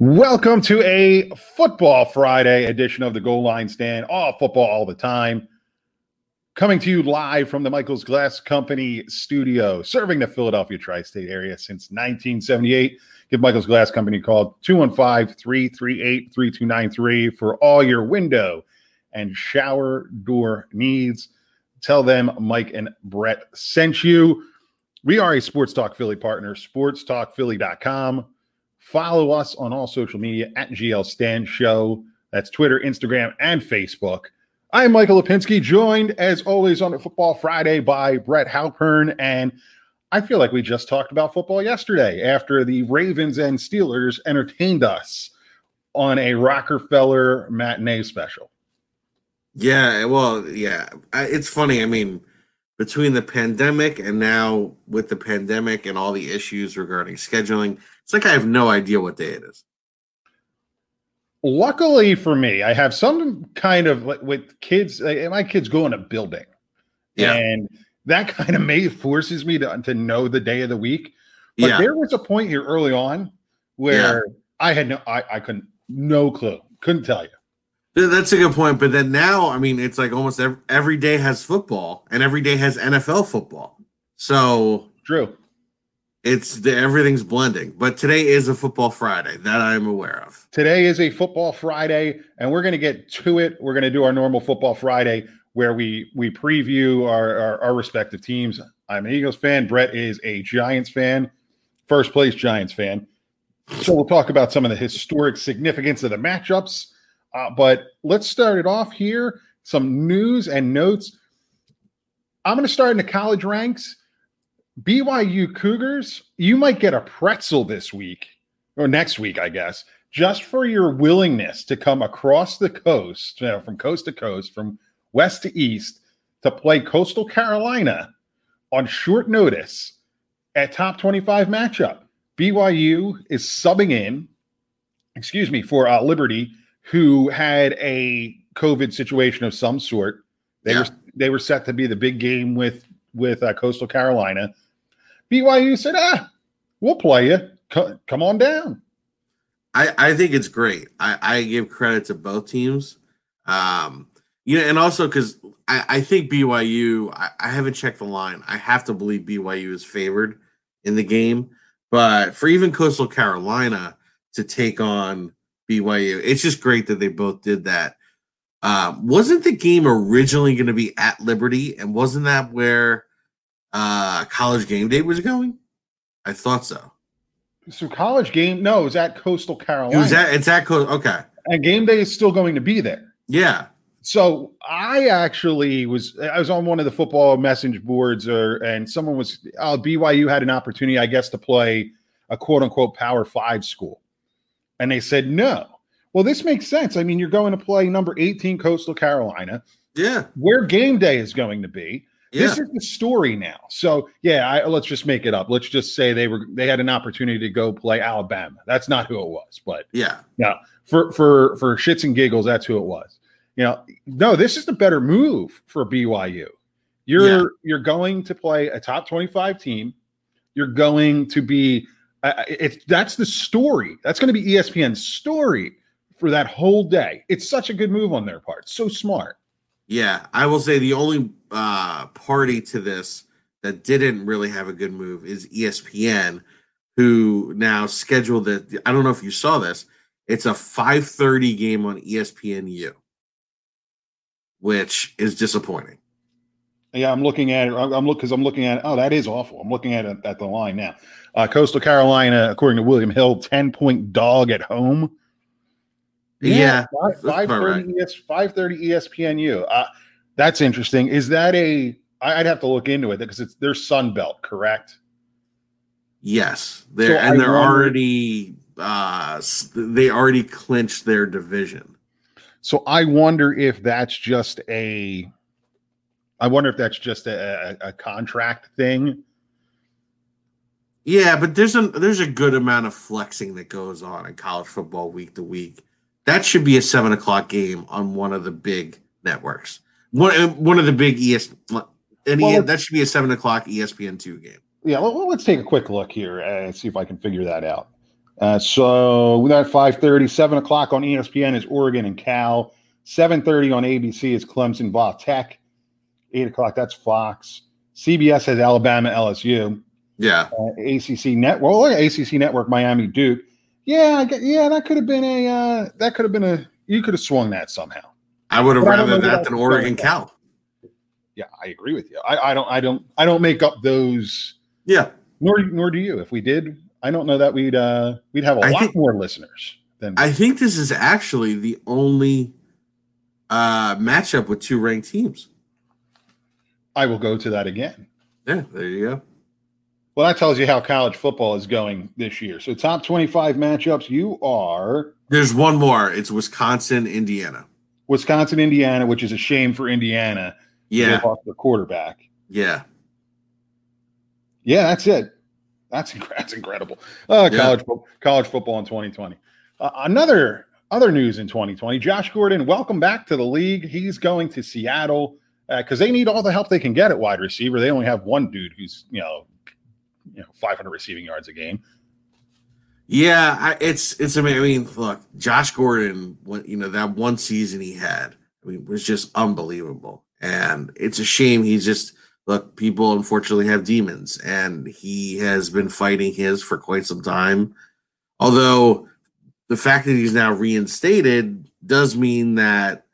Welcome to a Football Friday edition of the Goal Line Stand. All football all the time. Coming to you live from the Michaels Glass Company studio, serving the Philadelphia tri state area since 1978. Give Michaels Glass Company a call 215 338 3293 for all your window and shower door needs. Tell them Mike and Brett sent you. We are a Sports Talk Philly partner, sportstalkphilly.com. Follow us on all social media at GL Stand Show. That's Twitter, Instagram, and Facebook. I'm Michael Lipinski, joined as always on Football Friday by Brett Halpern. And I feel like we just talked about football yesterday after the Ravens and Steelers entertained us on a Rockefeller matinee special. Yeah, well, yeah, it's funny. I mean, between the pandemic and now with the pandemic and all the issues regarding scheduling, it's like I have no idea what day it is. Luckily for me, I have some kind of like with kids. My kids go in a building, yeah, and that kind of may forces me to, to know the day of the week. But yeah. there was a point here early on where yeah. I had no, I, I couldn't, no clue, couldn't tell you. That's a good point. But then now, I mean, it's like almost every, every day has football and every day has NFL football. So true. It's the, everything's blending. But today is a football Friday that I'm aware of. Today is a football Friday, and we're going to get to it. We're going to do our normal football Friday where we we preview our, our, our respective teams. I'm an Eagles fan. Brett is a Giants fan, first place Giants fan. So we'll talk about some of the historic significance of the matchups uh, but let's start it off here. Some news and notes. I'm going to start in the college ranks. BYU Cougars, you might get a pretzel this week or next week, I guess, just for your willingness to come across the coast, you know, from coast to coast, from west to east, to play Coastal Carolina on short notice at top 25 matchup. BYU is subbing in, excuse me, for uh, Liberty who had a COVID situation of some sort. They yeah. were they were set to be the big game with with uh, Coastal Carolina. BYU said, "Ah, we'll play you. Come on down." I I think it's great. I I give credit to both teams. Um, you know, and also because I, I think BYU. I, I haven't checked the line. I have to believe BYU is favored in the game, but for even Coastal Carolina to take on BYU. It's just great that they both did that. Um, wasn't the game originally going to be at Liberty, and wasn't that where uh, College Game Day was going? I thought so. So College Game, no, it was at Coastal Carolina. It was at it's at Coastal. Okay, and Game Day is still going to be there. Yeah. So I actually was I was on one of the football message boards, or and someone was uh, BYU had an opportunity, I guess, to play a quote unquote Power Five school. And they said no. Well, this makes sense. I mean, you're going to play number 18 Coastal Carolina. Yeah. Where game day is going to be. Yeah. This is the story now. So yeah, I, let's just make it up. Let's just say they were they had an opportunity to go play Alabama. That's not who it was, but yeah, yeah. For for for shits and giggles, that's who it was. You know, no, this is the better move for BYU. You're yeah. you're going to play a top 25 team. You're going to be uh, it's that's the story. That's going to be ESPN's story for that whole day. It's such a good move on their part. So smart. Yeah, I will say the only uh, party to this that didn't really have a good move is ESPN, who now scheduled it. I don't know if you saw this. It's a 5:30 game on ESPNU, which is disappointing. Yeah, I'm looking at it. I'm looking because I'm looking at. It. Oh, that is awful. I'm looking at it at the line now. Uh, Coastal Carolina, according to William Hill, 10 point dog at home. Yeah. yeah 5, 530, right. ES, 530 ESPNU. Uh, that's interesting. Is that a, I'd have to look into it because it's their Sun Belt, correct? Yes. They're, so and I they're wonder, already, uh, they already clinched their division. So I wonder if that's just a, I wonder if that's just a, a, a contract thing yeah, but there's a there's a good amount of flexing that goes on in college football week to week. That should be a seven o'clock game on one of the big networks. One uh, one of the big ES and well, that should be a seven o'clock ESPN two game. Yeah, well, let's take a quick look here and see if I can figure that out. Uh, so we got 5:30, 7 o'clock on ESPN is Oregon and Cal. 7:30 on ABC is Clemson Va Tech. 8 o'clock, that's Fox. CBS has Alabama LSU. Yeah. Uh, ACC Network, well, ACC network Miami Duke. Yeah, I get, yeah, that could have been a uh, that could have been a you could have swung that somehow. I would have But rather that than Oregon Cal. Yeah, I agree with you. I, I don't I don't I don't make up those Yeah. nor nor do you. If we did, I don't know that we'd uh we'd have a I lot think- more listeners than I think this is actually the only uh matchup with two ranked teams. I will go to that again. Yeah, there you go. Well, that tells you how college football is going this year. So top 25 matchups, you are There's one more. It's Wisconsin, Indiana. Wisconsin, Indiana, which is a shame for Indiana. They Yeah. lost their quarterback. Yeah. Yeah, that's it. That's that's incredible. Uh, Yeah. college fo- college football in 2020. Uh, another other news in 2020. Josh Gordon, welcome back to the league. He's going to Seattle because they need all the help they can get at wide receiver. They only have one dude who's you know you know 500 receiving yards a game. Yeah, I, it's it's amazing. I mean, look, Josh Gordon, you know that one season he had, I mean, was just unbelievable. And it's a shame he's just look. People unfortunately have demons, and he has been fighting his for quite some time. Although the fact that he's now reinstated does mean that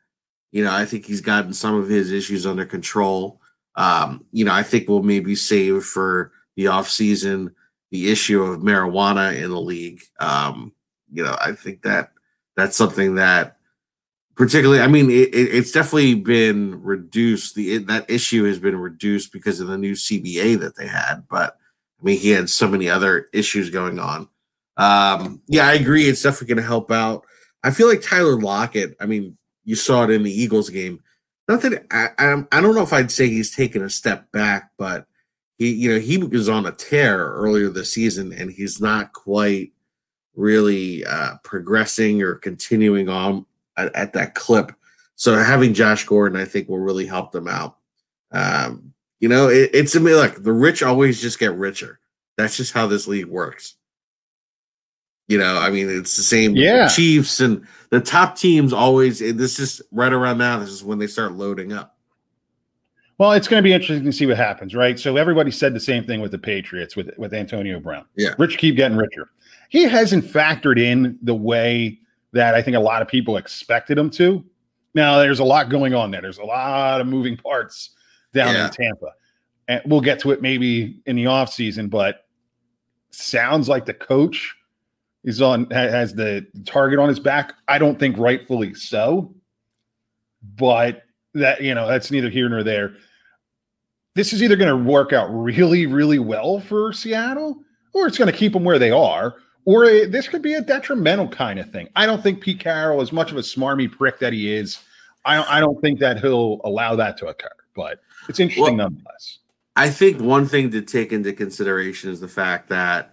you know I think he's gotten some of his issues under control. Um, you know, I think we'll maybe save for the off season the issue of marijuana in the league. Um, you know, I think that that's something that particularly, I mean, it, it- it's definitely been reduced. The it, that issue has been reduced because of the new CBA that they had. But I mean, he had so many other issues going on. Um, yeah, I agree. It's definitely going to help out. I feel like Tyler Lockett. I mean, you saw it in the Eagles game. Not that I, I, I don't know if I'd say he's taken a step back, but he you know he was on a tear earlier this season and he's not quite really uh progressing or continuing on at, at that clip. So having josh gordon i think will really help them out. Um you know it, it's I mean, look the rich always just get richer. That's just how this league works. You know i mean it's the same Yeah. chiefs and the top teams always this is right around now this is when they start loading up Well, it's going to be interesting to see what happens, right? So everybody said the same thing with the Patriots with with Antonio Brown. Yeah. Rich keep getting richer. He hasn't factored in the way that I think a lot of people expected him to. Now, there's a lot going on there. There's a lot of moving parts down Yeah. in Tampa. And we'll get to it maybe in the off season. but sounds like the coach is on has the target on his back. I don't think rightfully so. But that, you know, that's neither here nor there. This is either going to work out really, really well for Seattle, or it's going to keep them where they are, or it, this could be a detrimental kind of thing. I don't think Pete Carroll, as much of a smarmy prick that he is, I don't, I don't think that he'll allow that to occur. But it's interesting Well- nonetheless. I think one thing to take into consideration is the fact that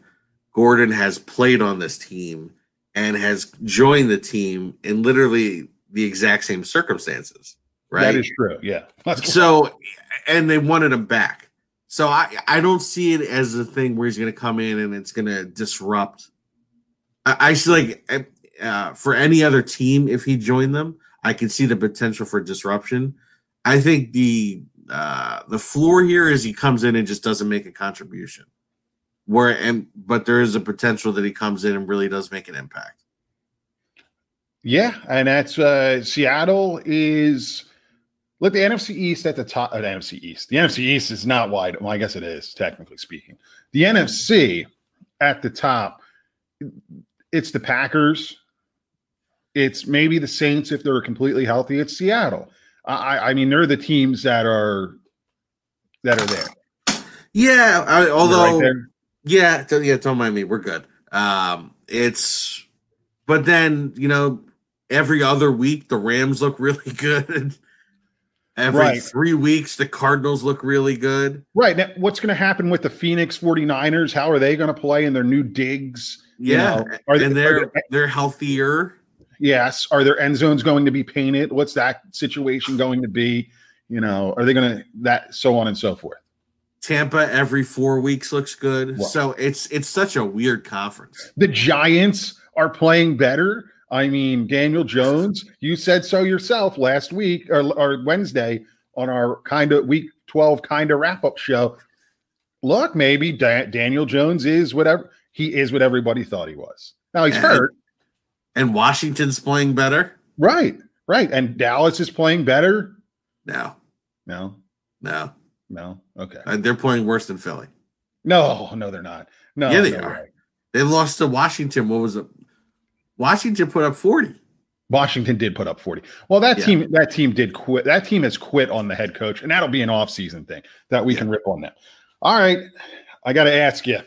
Gordon has played on this team and has joined the team in literally the exact same circumstances, right? That is true. Yeah. So, and they wanted him back. So I I don't see it as a thing where he's going to come in and it's going to disrupt. I, I see like uh, for any other team if he joined them, I can see the potential for disruption. I think the uh, the floor here is he comes in and just doesn't make a contribution. Where and but there is a potential that he comes in and really does make an impact. Yeah, and that's uh Seattle is look the NFC East at the top of the NFC East. The NFC East is not wide. Well, I guess it is, technically speaking. The NFC at the top, it's the Packers. It's maybe the Saints if they're completely healthy. It's Seattle. I, I mean, they're the teams that are that are there. Yeah, I, although right there. Yeah, yeah, don't mind me. We're good. Um, it's, but then you know, every other week the Rams look really good. Every Right. three weeks the Cardinals look really good. Right. Now, what's going to happen with the Phoenix 49ers? How are they going to play in their new digs? You Yeah, know, are they- and are they're they- they're healthier. Yes. Are their end zones going to be painted? What's that situation going to be? You know, are they going to that so on and so forth? Tampa every four weeks looks good. Right. So it's it's such a weird conference. The Giants are playing better. I mean, Daniel Jones, you said so yourself last week or, or Wednesday on our kind of week 12 kind of wrap up show. Look, maybe Da- Daniel Jones is whatever he is what everybody thought he was. Now he's And- hurt. And Washington's playing better. Right, right. And Dallas is playing better. No, No, no, no. Okay. Uh, they're playing worse than Philly. No, no, they're not. No, Yeah, they no are. way. They lost to Washington. What was it? Washington put up forty. Washington did put up 40. Well, that Yeah. team that team did quit. That team has quit on the head coach, and that'll be an off-season thing that we Yeah. can rip on them. All right. I got to ask you,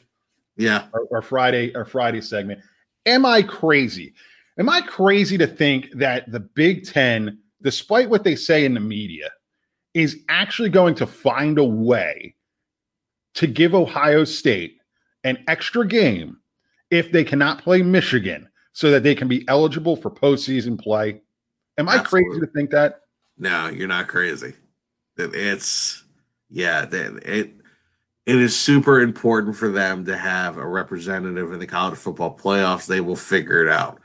Yeah, our, our Friday, our Friday segment. Am I crazy? Am I crazy to think that the Big Ten, despite what they say in the media, is actually going to find a way to give Ohio State an extra game if they cannot play Michigan so that they can be eligible for postseason play? Am I crazy to think that? no, you're not crazy. It's yeah, it it is super important for them to have a representative in the college football playoffs. They will figure it out.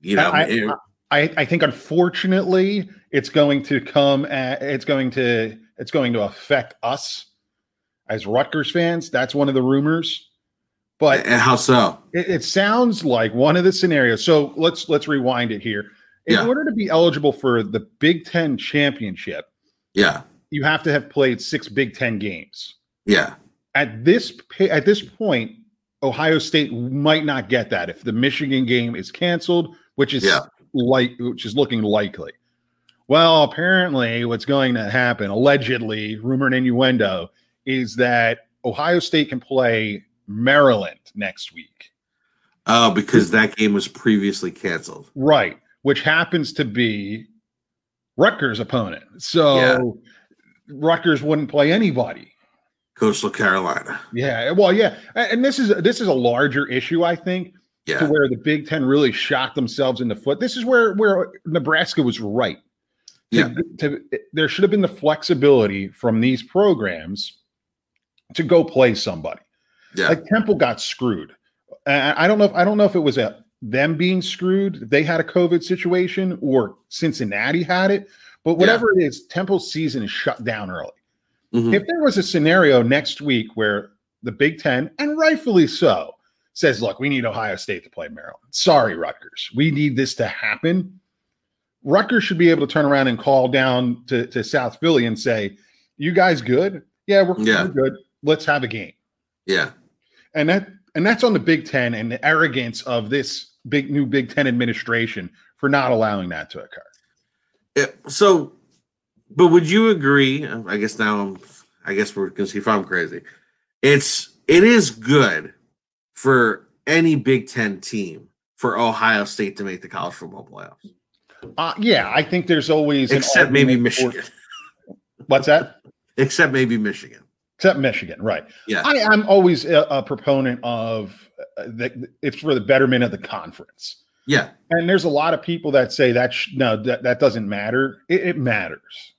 You know, I- it- I, I think unfortunately it's going to come at, it's going to it's going to affect us as Rutgers fans. That's one of the rumors. But and how so? it, it sounds like one of the scenarios. So let's let's rewind it here. In Yeah. order to be eligible for the Big Ten championship, Yeah, you have to have played six Big Ten games. yeah, At this at this point, Ohio State might not get that if the Michigan game is canceled, which is Yeah. like which is looking likely. Well, apparently, what's going to happen, allegedly, rumor and innuendo, is that Ohio State can play Maryland next week. Oh, because that game was previously canceled. Right, which happens to be Rutgers' opponent. So Yeah. Rutgers wouldn't play anybody. Coastal Carolina. Yeah, well, yeah, and this is this is a larger issue, I think, to where the Big Ten really shot themselves in the foot. This is where where Nebraska was right. To- Yeah. to, there should have been the flexibility from these programs to go play somebody. Yeah, Like Temple got screwed. I don't know if I don't know if it was a them being screwed. They had a COVID situation, or Cincinnati had it. But whatever it is, Temple's season is shut down early. Mhm. If there was a scenario next week where the Big Ten, and rightfully so, says, look, we need Ohio State to play Maryland. Sorry, Rutgers. We need this to happen. Rutgers should be able to turn around and call down to, to South Philly and say, You guys good? Yeah, we're, Yeah. we're good. Let's have a game. Yeah, And that and that's on the Big Ten and the arrogance of this big new Big Ten administration for not allowing that to occur. Yeah, So, but would you agree? I guess now I'm. I guess we're gonna see if I'm crazy. It's it is good for any Big Ten team for Ohio State to make the college football playoffs, Uh, yeah, I think there's always except maybe for- Michigan. What's that? Except maybe Michigan. Except Michigan, right? Yeah, I, I'm always a, a proponent of uh, that. It's for the betterment of the conference, yeah, and there's a lot of people that say that sh- no, that that doesn't matter. It, it matters.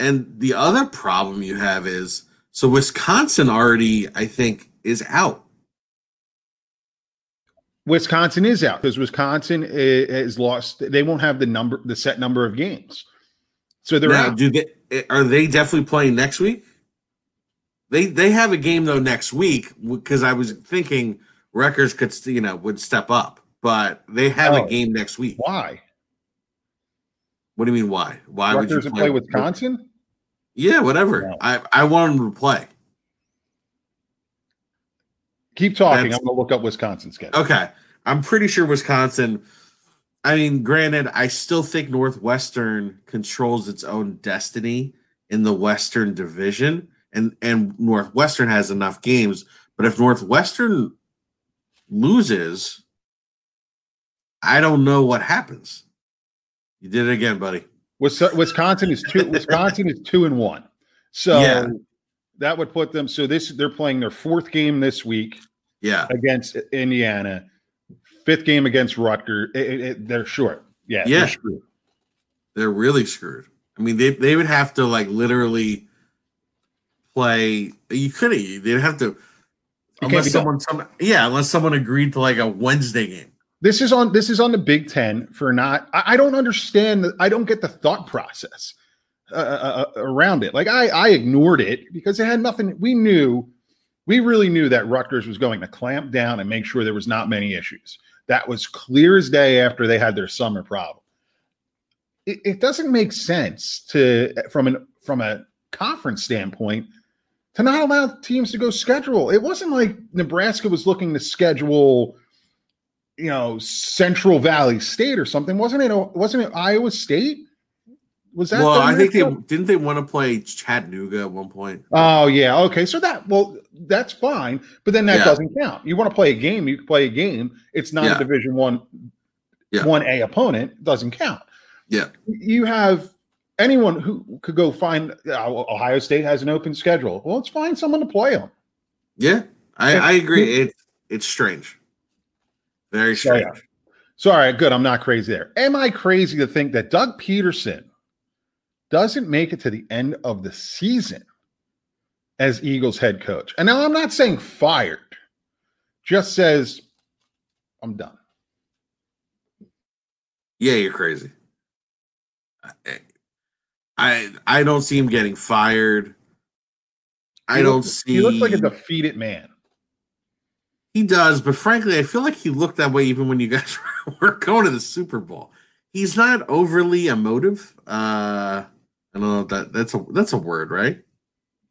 and the other problem you have is so Wisconsin already, I think, is out. Wisconsin is out because Wisconsin i- is lost. They won't have the number, the set number of games, so they're now, out. do they Eh, are they definitely playing next week? They they have a game though next week because I was thinking Rutgers could you know would step up, but they have Oh. a game next week. Why? What do you mean? Why? Why would you and play Wisconsin? Yeah, whatever. No. I I want them to play. Keep talking. That's- I'm going to look up Wisconsin's schedule. Okay, I'm pretty sure Wisconsin. I mean, granted, I still think Northwestern controls its own destiny in the Western Division, and and Northwestern has enough games. But if Northwestern loses, I don't know what happens. You did it again, buddy. Wisconsin is two. Wisconsin is two and one. So Yeah. that would put them. So this they're playing their fourth game this week Yeah, against Indiana, fifth game against Rutgers. It- it- it- they're short. Yeah, Yeah. they're screwed. they're really screwed. I mean, they they would have to like literally play. You couldn't. They'd have to. Unless someone, some, yeah, unless someone agreed to like a Wednesday game. This is on this is on the Big Ten for not. I, I don't understand. the- I don't get the thought process uh, uh, uh, around it. Like I I ignored it because it had nothing. We knew, we really knew that Rutgers was going to clamp down and make sure there was not many issues. That was clear as day after they had their summer problem. It, it doesn't make sense to from an from a conference standpoint to not allow teams to go schedule. It wasn't like Nebraska was looking to schedule you know Central Valley State or something. Wasn't it? Wasn't it Iowa State? Was that? well, I think they didn't they want to play Chattanooga at one point. Oh yeah. Okay. So that well, that's fine, but then that Yeah. doesn't count. You want to play a game, you can play a game. It's not Yeah. a Division One, Yeah. one A opponent. Doesn't count. Yeah. You have anyone who could go find. Uh, Ohio State has an open schedule. Well, let's find someone to play them. Yeah, I, I agree. It it's strange, very yeah. strange. So, all right, good. I'm not crazy there. Am I crazy to think that Doug Pederson doesn't make it to the end of the season as Eagles head coach? And now I'm not saying fired, just says, I'm done. Yeah, you're crazy. I- I don't see him getting fired. I don't looks- see He looks like a defeated man. He does, but frankly, I feel like he looked that way even when you guys were going to the Super Bowl. He's not overly emotive. Uh, I don't know if that that's a that's a word, right?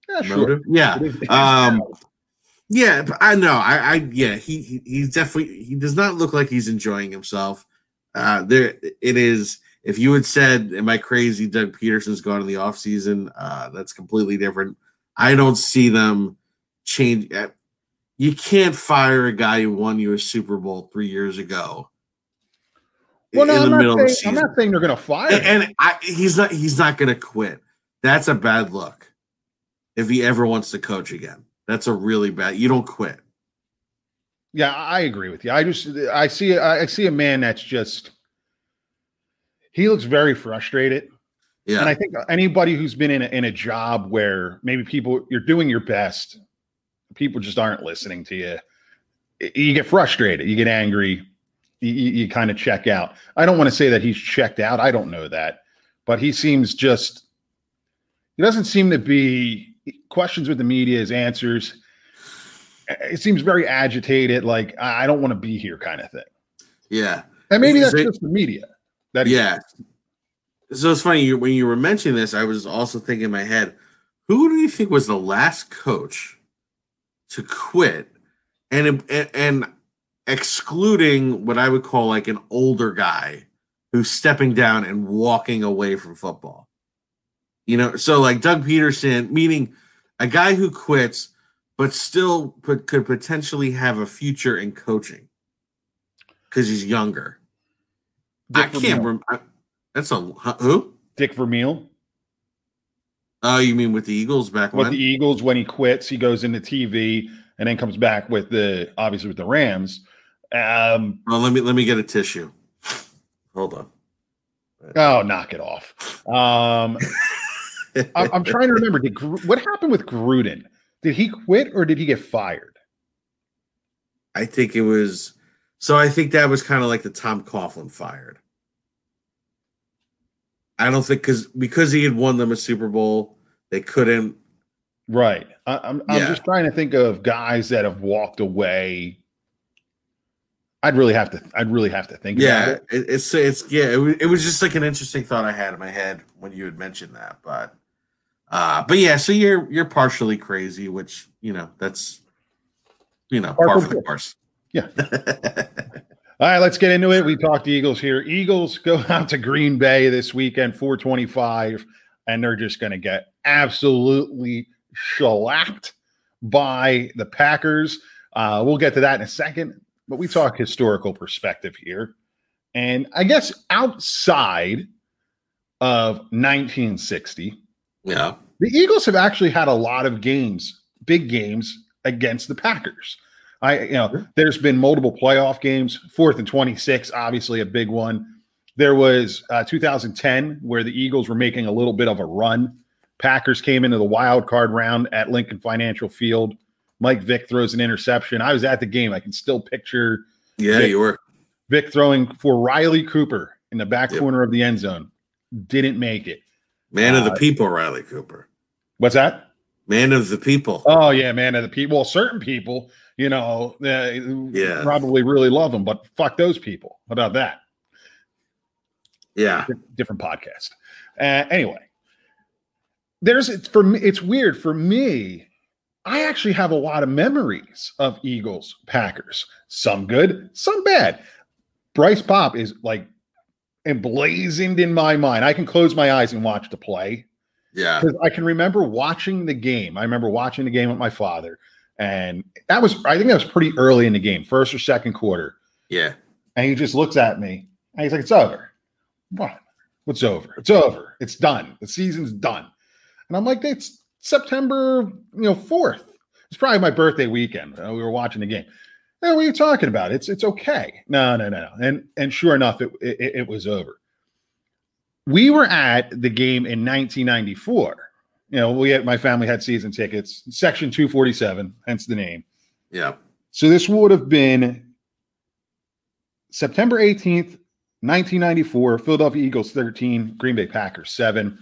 Yeah, sure. Yeah. It is- it is Um. Yeah, I know. I, I yeah, he, he he's definitely he does not look like he's enjoying himself. Uh there it is. If you had said, Am I crazy? Doug Pederson's gone in the offseason, uh, that's completely different. I don't see them change uh, you can't fire a guy who won you a Super Bowl three years ago. well, no, in I'm not, saying, I'm not saying they're going to fire. And, and I, he's not he's not gonna quit. That's a bad look. If he ever wants to coach again. That's a really bad you don't quit. Yeah, I agree with you. I just I see I see a man that's just he looks very frustrated. Yeah. And I think anybody who's been in a, in a job where maybe people you're doing your best, people just aren't listening to you. You get frustrated, you get angry, you, you, you kind of check out. I don't want to say that he's checked out. I don't know that, but he seems just he doesn't seem to be questions with the media, his answers. It seems very agitated, like I don't want to be here, kind of thing. yeah. And maybe that's it- just the media. That Yeah. So it's funny you, when you were mentioning this, I was also thinking in my head, who do you think was the last coach to quit, and and, and excluding what I would call like an older guy who's stepping down and walking away from football. You know, so like Doug Pederson, meaning a guy who quits but still put, could potentially have a future in coaching because he's younger. I Dick can't remember. That's a who? Dick Vermeil. Oh, you mean with the Eagles back with when? the Eagles when he quits, he goes into TV and then comes back with the obviously with the Rams. Um, well, let me let me get a tissue. Hold on. oh, knock it off. Um, I, I'm trying to remember. Did what happened with Gruden? Did he quit or did he get fired? I think it was. So I think that was kind of like the Tom Coughlin fired. I don't think because because he had won them a Super Bowl, they couldn't. Right. I, I'm I'm just trying to think of guys that have walked away. I'd really have to. I'd really have to think Yeah, it. it, it's it's yeah. It was, it was just like an interesting thought I had in my head when you had mentioned that, but uh, but yeah. So you're you're partially crazy, which you know that's you know Par par for the course. course. Yeah. All right, let's get into it. We talked Eagles here. Eagles go out to Green Bay this weekend, 425, and they're just going to get absolutely shellacked by the Packers. Uh, we'll get to that in a second, but we talk historical perspective here. And I guess outside of 1960, yeah, the Eagles have actually had a lot of games, big games against the Packers. I, you know, there's been multiple playoff games. Fourth and 26, obviously a big one. There was uh, 2010 where the Eagles were making a little bit of a run Packers came into the wild card round at Lincoln Financial Field. Mike Vick throws an interception. I was at the game. I can still picture Yeah, you were. Vick throwing for Riley Cooper in the back Yep. corner of the end zone. Didn't make it. Man of the people, Riley Cooper. What's that? Man of the people. Oh yeah, man. of the people, well, certain people, you know, uh, Yeah. probably really love them, but fuck those people. How about that? Yeah. different podcast. Uh, anyway, there's it's for me. It's weird for me. I actually have a lot of memories of Eagles Packers. Some good, some bad. Bryce Paup is like emblazoned in my mind. I can close my eyes and watch the play Yeah. because I can remember watching the game. I remember watching the game with my father, and that was I think that was pretty early in the game, first or second quarter. Yeah. And he just looks at me and he's like, It's over. What? What's over? It's over. It's done. The season's done. And I'm like, It's September, you know, 4th. It's probably my birthday weekend. We were watching the game. "Oh, what are you talking about? It's it's okay. No, no, no, no. And and sure enough, it, it it was over. We were at the game in 1994. You know, we had my family had season tickets, section 247, hence the name. Yeah. So this would have been September 18th, 1994, Philadelphia Eagles 13, Green Bay Packers 7.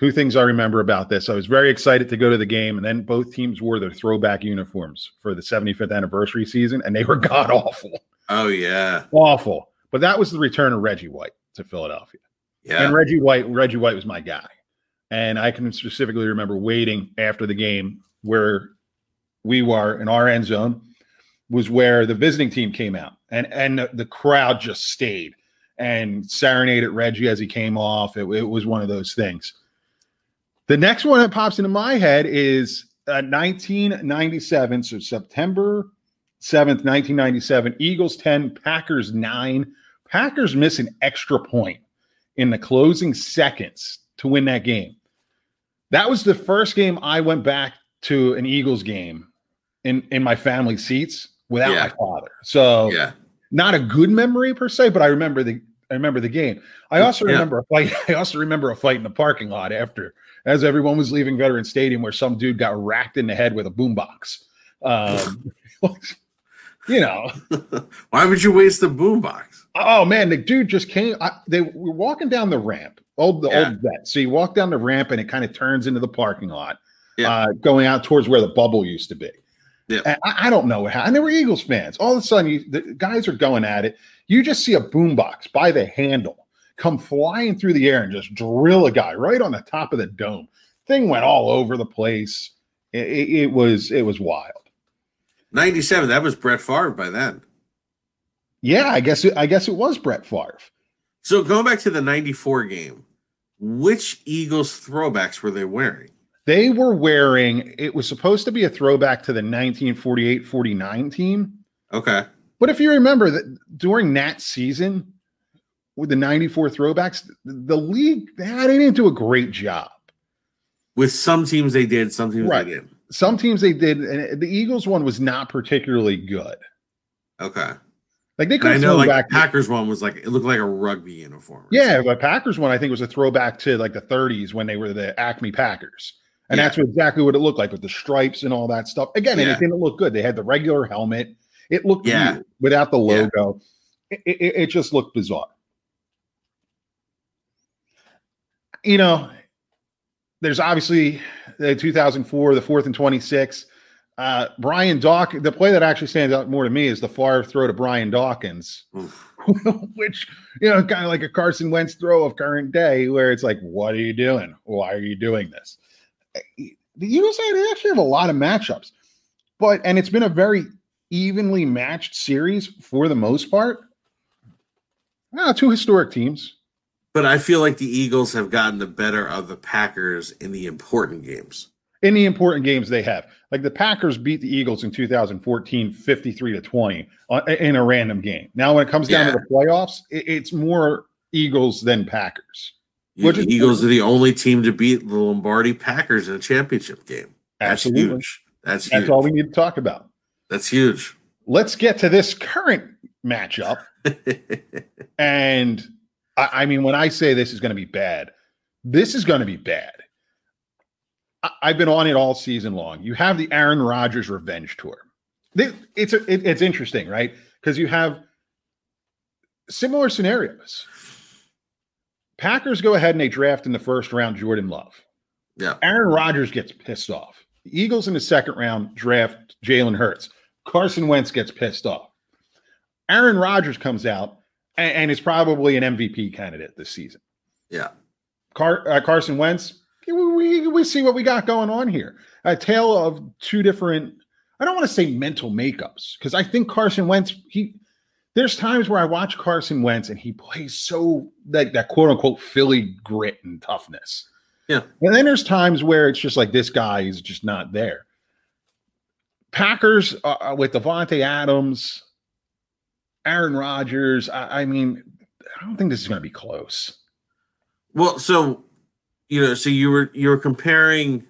Who things I remember about this? I was very excited to go to the game, and then both teams wore their throwback uniforms for the 75th anniversary season, and they were god awful. Oh yeah. Awful. But that was the return of Reggie White to Philadelphia. Yeah. And Reggie White, Reggie White was my guy. And I can specifically remember waiting after the game where we were in our end zone was where the visiting team came out and and the, the crowd just stayed and serenaded Reggie as he came off. It, it was one of those things. The next one that pops into my head is uh, 1997, so September 7th, 1997, Eagles 10, Packers 9. Packers miss an extra point in the closing seconds to win that game. That was the first game I went back to an Eagles game in in my family seats without Yeah. my father. So yeah. not a good memory per se, but I remember the I remember the game. I also Yeah. remember a fight. I also remember a fight in the parking lot after, as everyone was leaving Veteran Stadium, where some dude got racked in the head with a boombox. Um, you know, Why would you waste the boombox? Oh man, the dude just came. I, they were walking down the ramp, old the Yeah. old vet. So you walk down the ramp and it kind of turns into the parking lot, Yeah. uh, going out towards where the bubble used to be. Yeah. I, I don't know what happened. And they were Eagles fans. All of a sudden, you, the guys are going at it. You just see a boombox by the handle come flying through the air and just drill a guy right on the top of the dome. Thing went all over the place. It, it, it was it was wild. 97. That was Brett Favre by then. Yeah, I guess it, I guess it was Brett Favre. So going back to the 94 game, which Eagles throwbacks were they wearing? They were wearing, it was supposed to be a throwback to the 1948 49 team. Okay. But if you remember that during that season with the 94 throwbacks, the league, they didn't do a great job. With some teams they did, some teams Right. they didn't. Some teams they did, and the Eagles one was not particularly good. Okay. Like they could I know like back. the Packers one was like it looked like a rugby uniform. yeah, but Packers one I think was a throwback to like the 30s when they were the Acme Packers. And Yeah. that's what, exactly what it looked like with the stripes and all that stuff. Again, and it didn't look good. They had the regular helmet. It looked Yeah. weird without the Yeah. logo. It, it, it just looked bizarre. You know, there's obviously the 2004, the fourth and 26. Uh, Brian Dawk, the play that actually stands out more to me is the far throw to Brian Dawkins, which, you know, kind of like a Carson Wentz throw of current day, where it's like, what are you doing? Why are you doing this? The Eagles they actually have a lot of matchups, but, and it's been a very evenly matched series for the most part. Ah, two historic teams. But I feel like the Eagles have gotten the better of the Packers in the important games. in the important games they have. Like the Packers beat the Eagles in 2014 53 to 20 in a random game. Now, when it comes down Yeah. to the playoffs, it's more Eagles than Packers. Which the Eagles are the only team to beat the Lombardi Packers in a championship game. That's Absolutely. huge. That's That's huge. all we need to talk about. That's huge. Let's get to this current matchup. And I, I mean, when I say this is going to be bad, this is going to be bad. I, I've been on it all season long. You have the Aaron Rodgers revenge tour. They- It's a, it- it's interesting, right? Because you have similar scenarios. Packers go ahead and they draft in the first round Jordan Love. Yeah. Aaron Rodgers gets pissed off. The Eagles in the second round draft Jalen Hurts. Carson Wentz gets pissed off. Aaron Rodgers comes out and, and is probably an MVP candidate this season. Yeah. Car, uh, Carson Wentz, we, we, see what we got going on here. A tale of two different, I don't want to say mental makeups, because I think Carson Wentz, he, there's times where I watch Carson Wentz and he plays so like that quote unquote Philly grit and toughness. Yeah. And then there's times where it's just like this guy is just not there. Packers uh, with Davante Adams, Aaron Rodgers. I, I mean, I don't think this is going to be close. Well, so you know, so you were you were comparing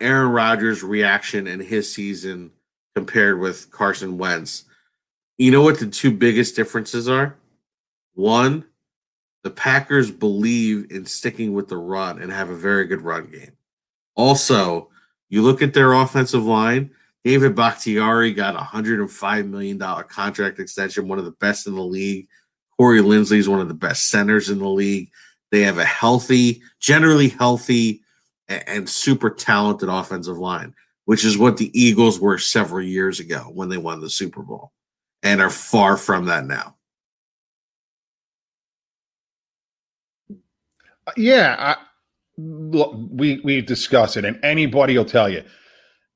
Aaron Rodgers' reaction in his season compared with Carson Wentz. You know what the two biggest differences are? One, the Packers believe in sticking with the run and have a very good run game. Also, you look at their offensive line. David Bakhtiari got a $105 million contract extension, one of the best in the league. Corey Linsley is one of the best centers in the league. They have a healthy, generally healthy, and super talented offensive line, which is what the Eagles were several years ago when they won the Super Bowl and are far from that now. Uh, yeah, I, look, we we discuss it, and anybody will tell you,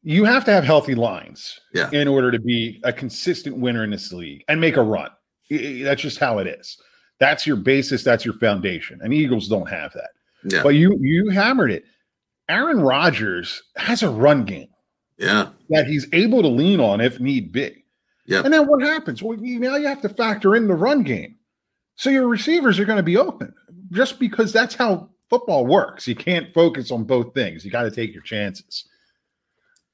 you have to have healthy lines Yeah. in order to be a consistent winner in this league and make a run. That's just how it is. That's your basis. That's your foundation. And Eagles don't have that. Yeah. But you you hammered it. Aaron Rodgers has a run game Yeah. that he's able to lean on if need be. Yeah. And then what happens? Well, you, now you have to factor in the run game. So your receivers are going to be open just because that's how football works. You can't focus on both things. You got to take your chances.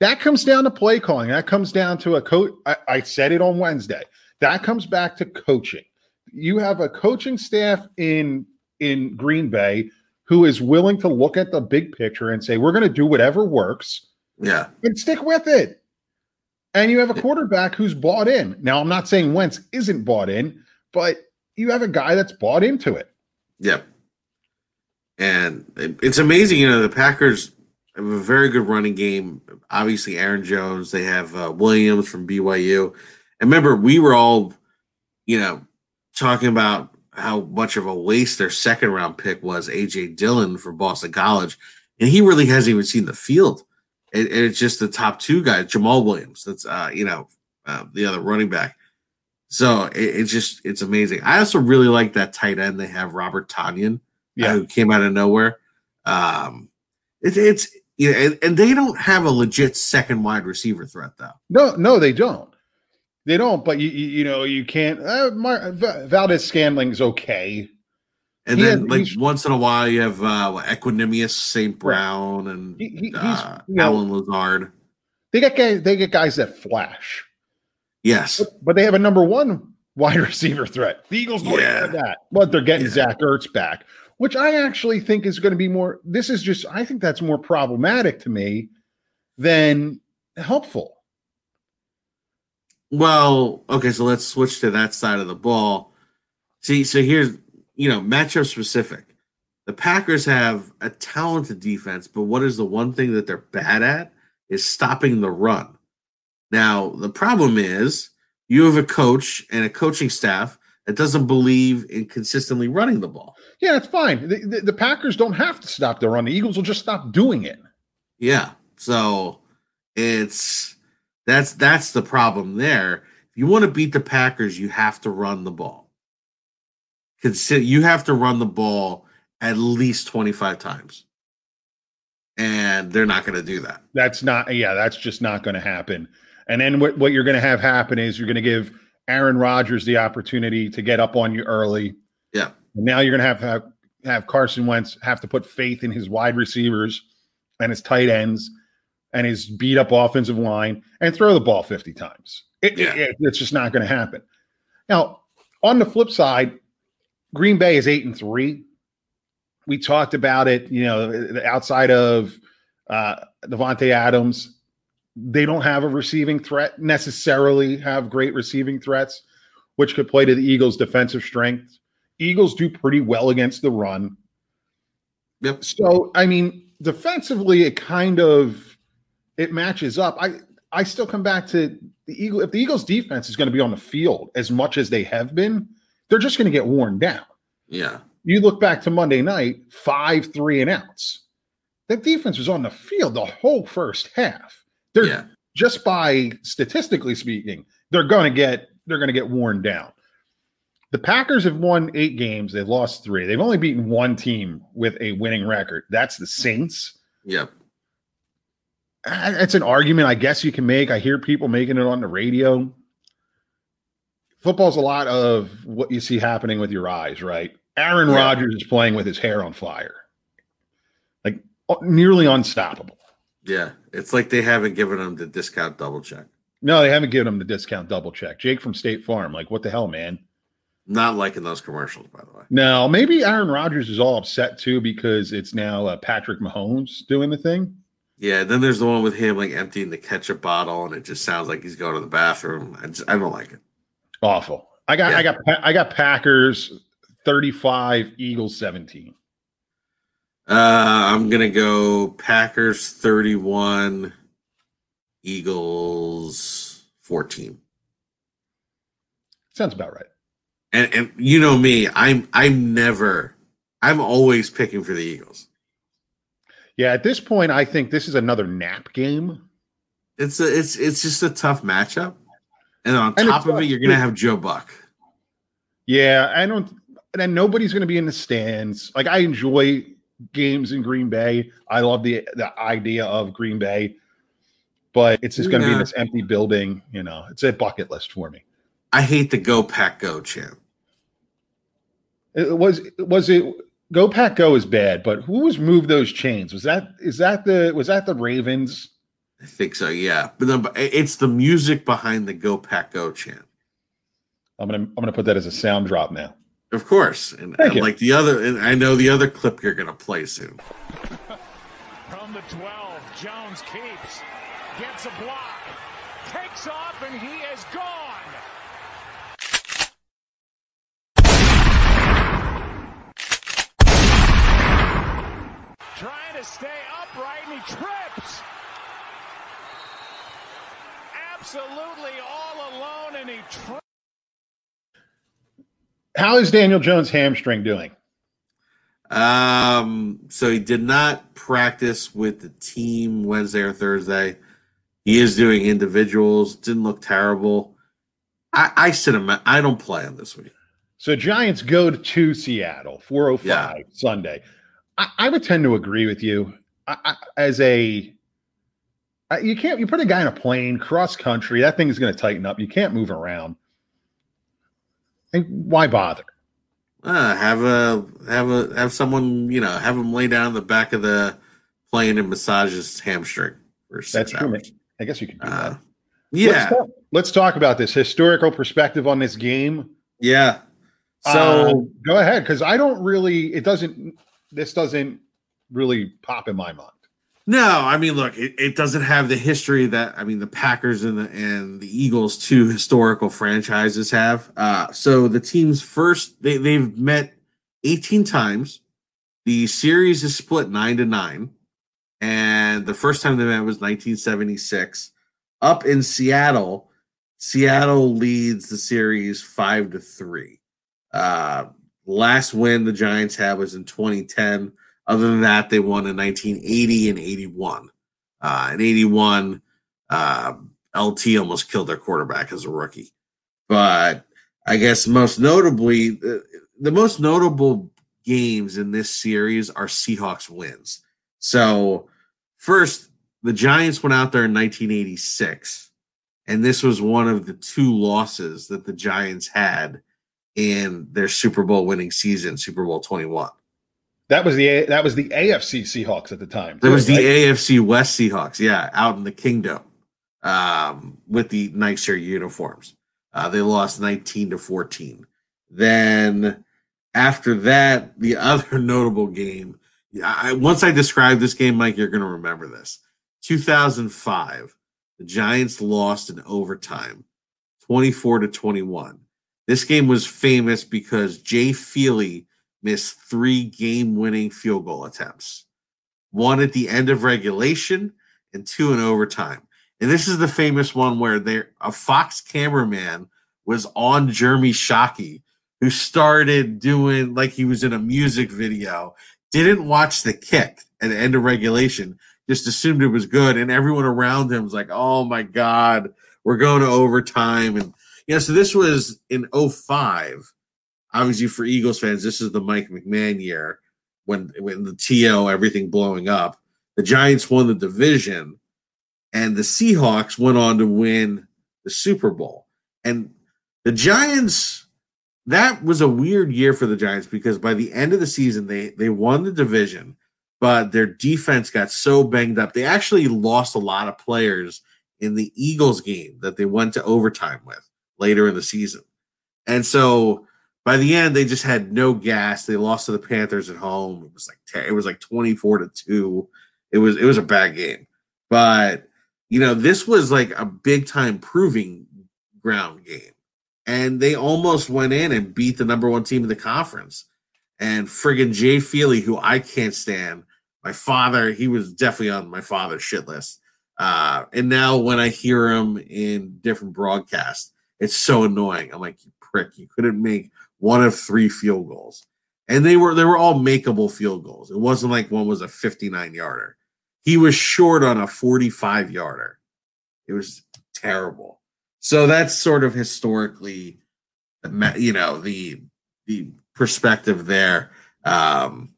That comes down to play calling. That comes down to a coach. I, I said it on Wednesday. That comes back to coaching. You have a coaching staff in in Green Bay who is willing to look at the big picture and say, we're going to do whatever works Yeah. and stick with it. And you have a quarterback who's bought in. Now, I'm not saying Wentz isn't bought in, but you have a guy that's bought into it. Yep. And it's amazing, you know, the Packers a very good running game. Obviously, Aaron Jones, they have uh, Williams from BYU. And remember, we were all, you know, talking about how much of a waste their second round pick was, AJ Dillon from Boston College. And he really hasn't even seen the field. It, it's just the top two guys, Jamaal Williams. That's, uh, you know, uh, the other running back. So it, it's just, it's amazing. I also really like that tight end they have, Robert Tonyan Yeah. who came out of nowhere. Um, it, it's know, and, and they don't have a legit second wide receiver threat though. No, no, they don't. They don't. But you, you, you know, you can't. Uh, Mar- Valdes-Scantling's okay. And He then like once in a while you have uh, what, Equanimeous St. Brown and He- he- he's, uh, you know- Allen Lazard. They get guys. They get guys that flash, Yes, but they have a number one wide receiver threat. The Eagles don't Yeah. have that. But they're getting Yeah. Zach Ertz back, which I actually think is going to be more. This is just. I think that's more problematic to me than helpful. Well, okay, so let's switch to that side of the ball. See, so here's you know matchup specific. The Packers have a talented defense, but what is the one thing that they're bad at is stopping the run. Now, the problem is you have a coach and a coaching staff that doesn't believe in consistently running the ball. Yeah, it's fine. The, the, the Packers don't have to stop their run. The Eagles will just stop doing it. Yeah. So it's that's that's the problem there. If you want to beat the Packers, you have to run the ball. Consider you have to run the ball at least 25 times. And they're not going to do that. That's not. Yeah, that's just not going to happen. And then what, what you're going to have happen is you're going to give Aaron Rodgers the opportunity to get up on you early. Yeah. And now you're going to have to have, have Carson Wentz have to put faith in his wide receivers and his tight ends and his beat up offensive line and throw the ball 50 times. It, Yeah. it- it's just not going to happen. Now, on the flip side, Green Bay is eight and three. We talked about it, you know, outside of Uh, Davante Adams, they don't have a receiving threat necessarily. Have great receiving threats, which could play to the Eagles' defensive strength. Eagles do pretty well against the run. Yep. So I mean, defensively, it kind of it matches up. I I still come back to the Eagle. If the Eagles' defense is going to be on the field as much as they have been, they're just going to get worn down. Yeah. You look back to Monday night, five three and outs. That defense was on the field the whole first half. They're Yeah. just by statistically speaking, they're going to get they're going to get worn down. The Packers have won eight games. They've lost three. They've only beaten one team with a winning record. That's the Saints. Yep. Uh, It's an argument I guess you can make. I hear people making it on the radio. Football's a lot of what you see happening with your eyes, right? Aaron Yeah. Rodgers is playing with his hair on fire, like uh, nearly unstoppable. Yeah. It's like they haven't given him the discount double check. No, they haven't given him the discount double check. Jake from State Farm, like, what the hell, man? Not liking those commercials, by the way. No, maybe Aaron Rodgers is all upset too because it's now uh, Patrick Mahomes doing the thing. Yeah. Then there's the one with him like emptying the ketchup bottle, and it just sounds like he's going to the bathroom. I, just, I don't like it. Awful. I got, Yeah. I got, I got Packers thirty-five, Eagles seventeen. Uh, I'm gonna go Packers 31, Eagles 14. Sounds about right. And and you know me, I'm I'm never, I'm always picking for the Eagles. Yeah, at this point, I think this is another nap game. It's a it's it's just a tough matchup, and on And top of it, you're gonna have Joe Buck. Yeah, I don't. And nobody's going to be in the stands. Like I enjoy games in Green Bay. I love the the idea of Green Bay, but it's just going to be in this empty building. You know, it's a bucket list for me. I hate the Go Pack Go chant. It was was it go pack go is bad, but who was moved those chains? Was that is that the was that the Ravens? I think so, yeah. But then, but it's the music behind the Go Pack Go chant. I'm gonna I'm gonna put that as a sound drop now. Of course, and, Thank and you. like the other, and I know the other clip you're gonna play soon. From the 12, Jones keeps, gets a block, takes off, and he is gone. Trying to stay upright, and he trips. Absolutely all alone, and he trips. How is Daniel Jones hamstring doing? Um, so he did not practice with the team Wednesday or Thursday. He is doing individuals. Didn't look terrible. I, I sit him. I don't play him this week. So Giants go to Seattle, 405 Yeah. Sunday. I, I would tend to agree with you. I, as a I- you can't you put a guy in a plane cross country, that thing is going to tighten up. You can't move around. And why bother? Uh, have a have a have someone you know have him lay down in the back of the plane and massage his hamstring for six That's true. hours. I guess you could do Uh, that. yeah, Let's talk, let's talk about this historical perspective on this game. yeah. So So go ahead, because I don't really. It doesn't. This doesn't really pop in my mind. No, I mean, look, it, it doesn't have the history that I mean the Packers and the and the Eagles, two historical franchises, have. Uh, so the teams first they they've met 18 times. The series is split nine to nine, and the first time they met was 1976. Up in Seattle, Seattle leads the series five to three. Uh, last win the Giants had was in 2010. Other than that, they won in 1980 and 81. Uh, in 81, uh, LT almost killed their quarterback as a rookie. But I guess most notably, the most notable games in this series are Seahawks wins. So, first, the Giants went out there in 1986, and this was one of the two losses that the Giants had in their Super Bowl winning season, Super Bowl 21. That was the that was the AFC Seahawks at the time. There was the right? AFC West Seahawks, yeah, out in the Kingdom um, with the nicer uniforms. Uh, they lost 19 to 14. Then after that, the other notable game Yeah, I, once I describe this game, Mike, you're going to remember this. 2005, the Giants lost in overtime, 24 to 21. This game was famous because Jay Feely missed three game-winning field goal attempts, one at the end of regulation and two in overtime. And this is the famous one where there a Fox cameraman was on Jeremy Shockey, who started doing like he was in a music video, didn't watch the kick at the end of regulation, just assumed it was good, and everyone around him was like, "Oh my god, we're going to overtime." And know, so this was in 05. Obviously, for Eagles fans, this is the Mike McMahon year when when the TO everything blowing up. The Giants won the division and the Seahawks went on to win the Super Bowl. And the Giants, that was a weird year for the Giants because by the end of the season, they they won the division, but their defense got so banged up. They actually lost a lot of players in the Eagles game that they went to overtime with later in the season. And so by the end, they just had no gas. They lost to the Panthers at home. It was like it was like 24 to 2. It was it was a bad game. But you know, this was like a big time proving ground game. And they almost went in and beat the number one team in the conference. And friggin' Jay Feely, who I can't stand, my father, he was definitely on my father's shit list. Uh, and now when I hear him in different broadcasts, it's so annoying. I'm like, you prick, you couldn't make one of three field goals. And they were they were all makeable field goals. It wasn't like one was a 59 yarder. He was short on a 45 yarder. It was terrible. So that's sort of historically, you know, the the perspective there. Um,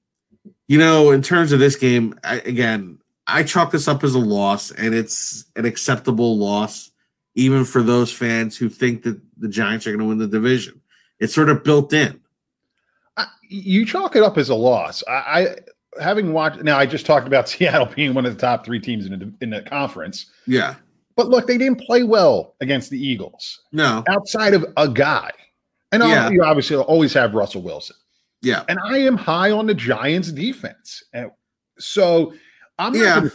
you know, in terms of this game, I, again, I chalk this up as a loss, and it's an acceptable loss, even for those fans who think that the Giants are going to win the division. It's sort of built in. You chalk it up as a loss. I, having watched now, I just talked about Seattle being one of the top three teams in the, in the conference. Yeah, but look, they didn't play well against the Eagles. No, outside of a guy, and yeah. you obviously always have Russell Wilson. Yeah, and I am high on the Giants' defense, and so I'm yeah. Gonna,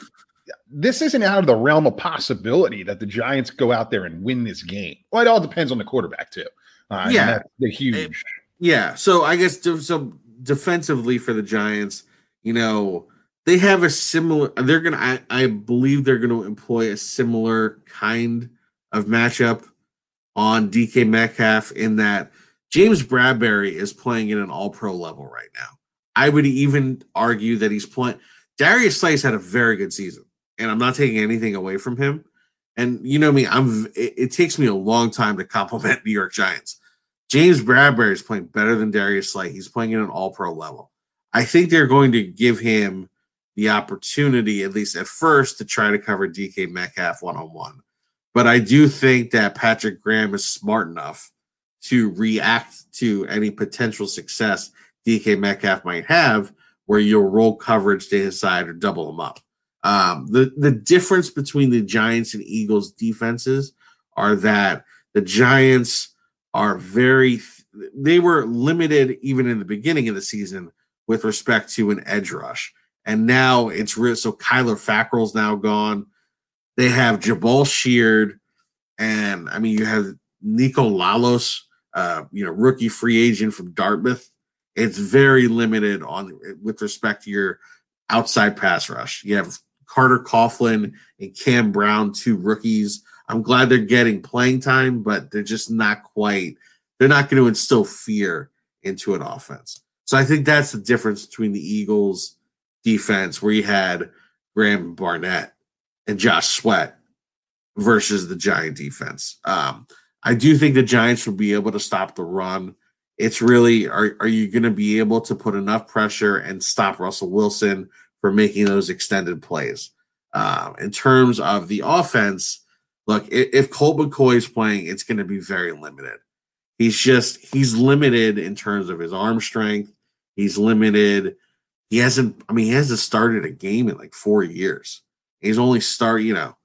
this isn't out of the realm of possibility that the Giants go out there and win this game. Well, it all depends on the quarterback too. Uh, yeah, the huge. Yeah, so I guess so defensively for the Giants you know, they have a similar they're gonna I, I believe they're gonna employ a similar kind of matchup on DK Metcalf in that James Bradberry is playing at an all pro level right now. I would even argue that he's playing Darius Slay's had a very good season, and I'm not taking anything away from him. And you know me, I'm it, it takes me a long time to compliment New York Giants. James Bradberry is playing better than Darius Slay. He's playing at an all pro level. I think they're going to give him the opportunity, at least at first, to try to cover DK Metcalf one on one. But I do think that Patrick Graham is smart enough to react to any potential success DK Metcalf might have, where you'll roll coverage to his side or double him up. Um, the the difference between the Giants and Eagles defenses are that the Giants are very they were limited even in the beginning of the season with respect to an edge rush. And now it's real. So Kyler Fackrell's now gone. They have Jabaal Sheard, and I mean you have Niko Lalos, uh, you know, rookie free agent from Dartmouth. It's very limited on with respect to your outside pass rush. You have Carter Coughlin and Cam Brown, two rookies. I'm glad they're getting playing time, but they're just not quite. They're not going to instill fear into an offense. So I think that's the difference between the Eagles defense, where you had Graham Barnett and Josh Sweat versus the Giant defense. Um, I do think the Giants will be able to stop the run. It's really are are you going to be able to put enough pressure and stop Russell Wilson for making those extended plays? Uh, in terms of the offense, look, if, if Colt McCoy is playing, it's going to be very limited. He's just he's limited in terms of his arm strength. He's limited. He hasn't, I mean, he hasn't started a game in like four years. He's only start, you know,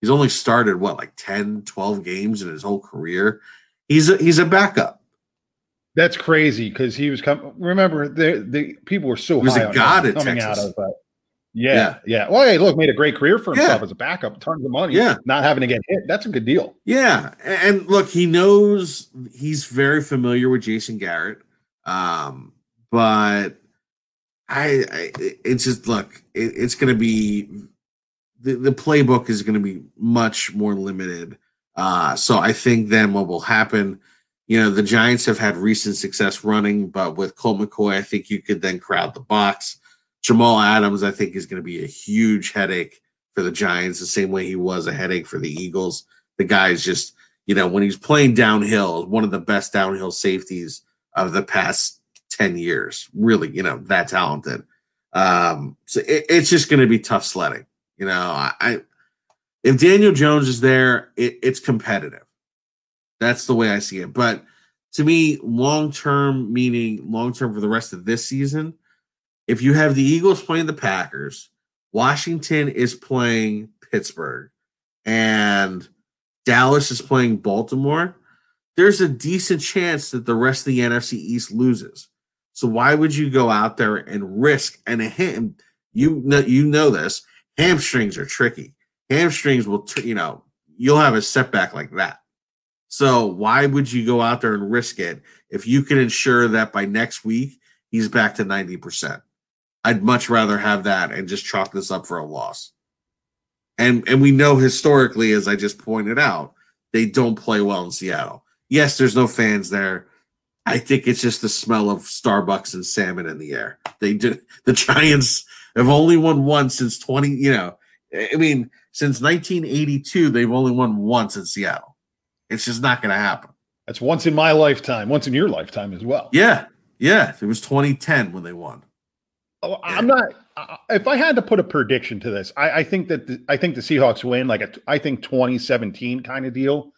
he's only started what, like 10, 12 games in his whole career. He's a, he's a backup. That's crazy because he was coming. Remember, the the people were so He was high a god at coming Texas. out of. Uh, yeah, yeah, Well, hey, look, made a great career for himself Yeah. as a backup, tons of money. Yeah. not having to get hit. That's a good deal. Yeah, and look, he knows he's very familiar with Jason Garrett, um, but I, I it's just look, it, it's going to be the the playbook is going to be much more limited. Uh, so I think then what will happen, you know, the Giants have had recent success running, but with Colt McCoy, I think you could then crowd the box. Jamal Adams, I think, is going to be a huge headache for the Giants, the same way he was a headache for the Eagles. The guy's just, you know, when he's playing downhill, one of the best downhill safeties of the past 10 years. Really, you know, that talented. Um, so it, it's just going to be tough sledding. You know, I, I if Daniel Jones is there, it, it's competitive. That's the way I see it. But to me, long term, meaning long term for the rest of this season, if you have the Eagles playing the Packers, Washington is playing Pittsburgh, and Dallas is playing Baltimore, there's a decent chance that the rest of the NFC East loses. So why would you go out there and risk and a ham? You know, you know this. Hamstrings are tricky. Hamstrings will, you know, you'll have a setback like that. So why would you go out there and risk it if you can ensure that by next week he's back to ninety percent? I'd much rather have that and just chalk this up for a loss. And and we know historically, as I just pointed out, they don't play well in Seattle. Yes, there's no fans there. I think it's just the smell of Starbucks and salmon in the air. They do the Giants have only won once since 20, you know, I mean, since 1982, they've only won once in Seattle. It's just not gonna happen. That's once in my lifetime, once in your lifetime as well. Yeah, yeah. It was 2010 when they won. Oh, I'm not. If I had to put a prediction to this, I, I think that the, I think the Seahawks win, like a, I think 2017 kind of deal.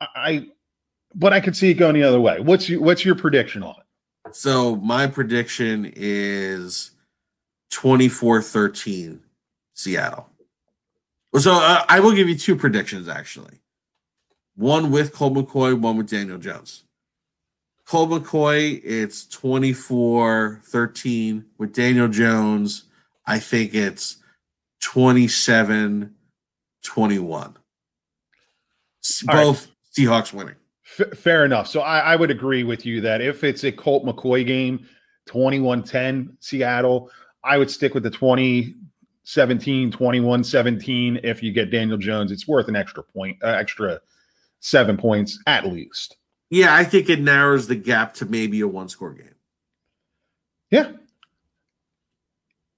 I, I, but I could see it going the other way. What's your, what's your prediction on it? So my prediction is 24-13 Seattle. So uh, I will give you two predictions actually. One with Colt McCoy, one with Daniel Jones. Colt McCoy, it's 24-13. With Daniel Jones, I think it's 27-21. S- All right. Both Seahawks winning. F- fair enough. So I, I would agree with you that if it's a Colt McCoy game, 21-10 Seattle, I would stick with the 2017, 21-17. If you get Daniel Jones, it's worth an extra point, uh, extra seven points at least. Yeah, I think it narrows the gap to maybe a one score game. Yeah.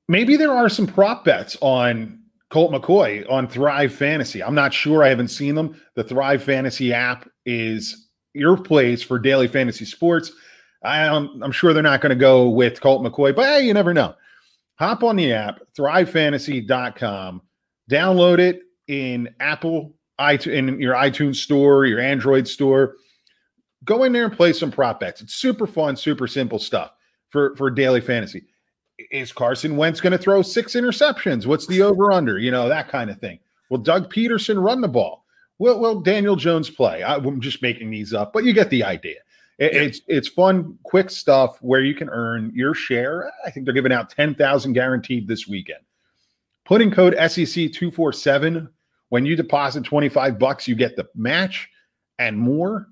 Maybe there are some prop bets on Colt McCoy on Thrive Fantasy. I'm not sure. I haven't seen them. The Thrive Fantasy app is your place for daily fantasy sports. I am, I'm sure they're not going to go with Colt McCoy, but hey, you never know. Hop on the app, thrivefantasy.com, download it in Apple, in your iTunes store, your Android store. Go in there and play some prop bets. It's super fun, super simple stuff for for daily fantasy. Is Carson Wentz going to throw six interceptions? What's the over under? You know that kind of thing. Will Doug Pederson run the ball? Will Will Daniel Jones play? I, am just making these up, but you get the idea. It, Yeah. It's it's fun, quick stuff where you can earn your share. I think they're giving out ten thousand guaranteed this weekend. Put in code SEC two four seven when you deposit twenty five bucks. You get the match and more.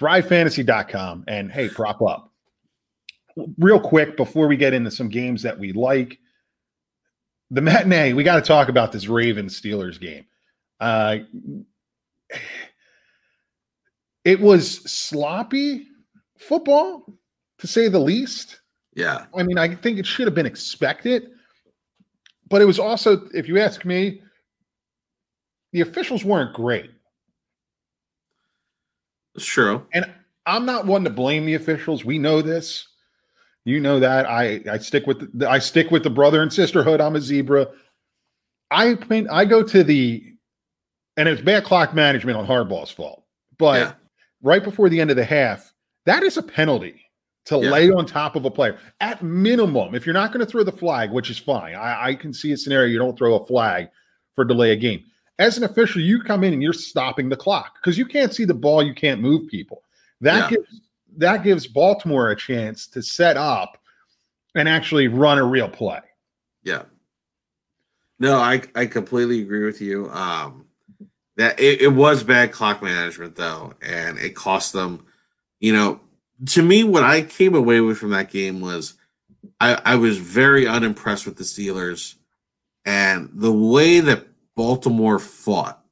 ThriveFantasy.com and hey, prop up real quick before we get into some games that we like the matinee we got to talk about this ravens steelers game uh it was sloppy football to say the least Yeah. i mean i think it should have been expected but it was also if you ask me the officials weren't great It's true. and I'm not one to blame the officials. We know this. You know that. I I stick with the, I stick with the brother and sisterhood. I'm a zebra. I mean, I go to the, and it's bad clock management on Harbaugh's fault. But Yeah. right before the end of the half, that is a penalty to Yeah. lay on top of a player. At minimum, if you're not going to throw the flag, which is fine, I, I can see a scenario you don't throw a flag for delay a game. As an official, you come in and you're stopping the clock because you can't see the ball, you can't move people. That Yeah. gives that gives Baltimore a chance to set up and actually run a real play. Yeah. No, I I completely agree with you. Um, that it, it was bad clock management though, and it cost them. You know, to me, what I came away with from that game was I, I was very unimpressed with the Steelers and the way that Baltimore fought.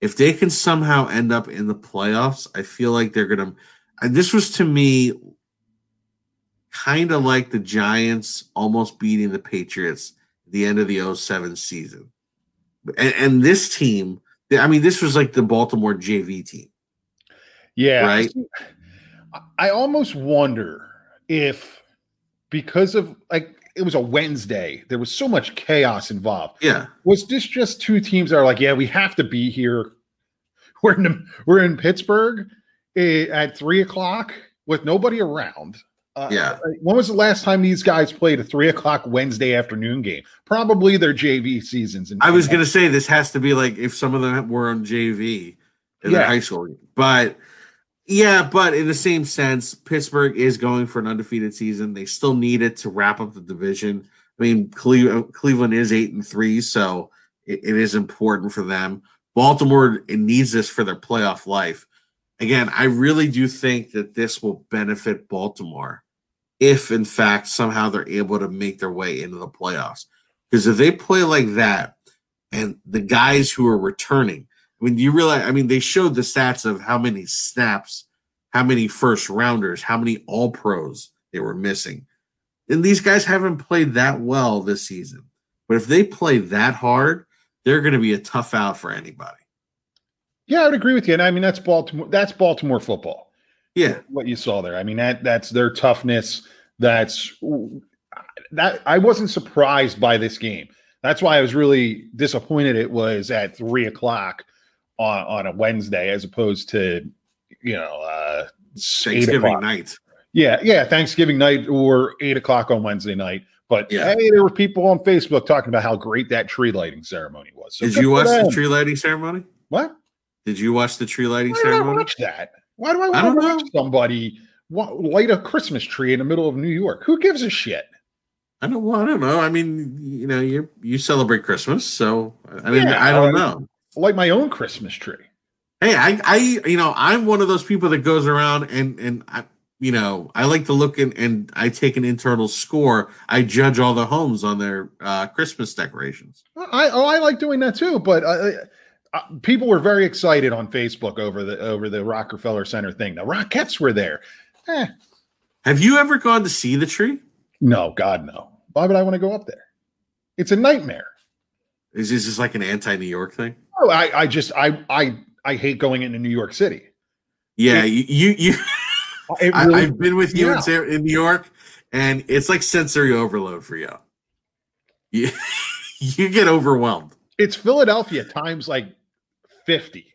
If they can somehow end up in the playoffs, I feel like they're gonna. And this was to me kind of like the Giants almost beating the Patriots at the end of the 07 season. And, and this team, I mean, this was like the Baltimore JV team. Yeah. Right. I almost wonder if because of like it was a Wednesday, there was so much chaos involved. Yeah. Was this just two teams that are like, yeah, we have to be here? We're in we're in Pittsburgh eh, at three o'clock with nobody around. Uh, Yeah. When was the last time these guys played a three o'clock Wednesday afternoon game? Probably their JV seasons. And I was going to say this has to be like if some of them were on JV in their high school, but yeah, but in the same sense, Pittsburgh is going for an undefeated season. They still need it to wrap up the division. I mean, Cle- Cleveland is eight and three, so it, is important for them. Baltimore needs this for their playoff life. Again, I really do think that this will benefit Baltimore if, in fact, somehow they're able to make their way into the playoffs. Because if they play like that, and the guys who are returning, I mean, do you realize? I mean, they showed the stats of how many snaps, how many first rounders, how many all pros they were missing. And these guys haven't played that well this season. But if they play that hard, they're going to be a tough out for anybody. Yeah, I would agree with you. And I mean, that's Baltimore. That's Baltimore football. Yeah. What you saw there. I mean, that that's their toughness. That's that. I wasn't surprised by this game. That's why I was really disappointed. It was at three o'clock on on a Wednesday as opposed to you know uh, Thanksgiving night. Yeah, yeah, Thanksgiving night or eight o'clock on Wednesday night. But Yeah. hey, there were people on Facebook talking about how great that tree lighting ceremony was. So Did you watch the tree lighting ceremony? What? Did you watch the tree lighting Why did I ceremony? watch that? Why do I I want don't to know. watch somebody light a Christmas tree in the middle of New York? Who gives a shit? I don't. Well, I don't know. I mean, you know, you you celebrate Christmas, so I mean, Yeah, I don't I- know. Light my own Christmas tree. Hey, I, I, you know, I'm one of those people that goes around and and I, you know, I like to look and and I take an internal score. I judge all the homes on their uh, Christmas decorations. I oh, I like doing that too. But uh, uh, people were very excited on Facebook over the over the Rockefeller Center thing. The Rockettes were there. Eh, Have you ever gone to see the tree? no, God no. Why would I want to go up there? It's a nightmare. Is this just like an anti-New York thing? Oh, I, I just I I I hate going into New York City. Yeah, you, you, you It I, really- I've been with you Yeah. in, in New York, and it's like sensory overload for you. You, you get overwhelmed. it's Philadelphia times like 50.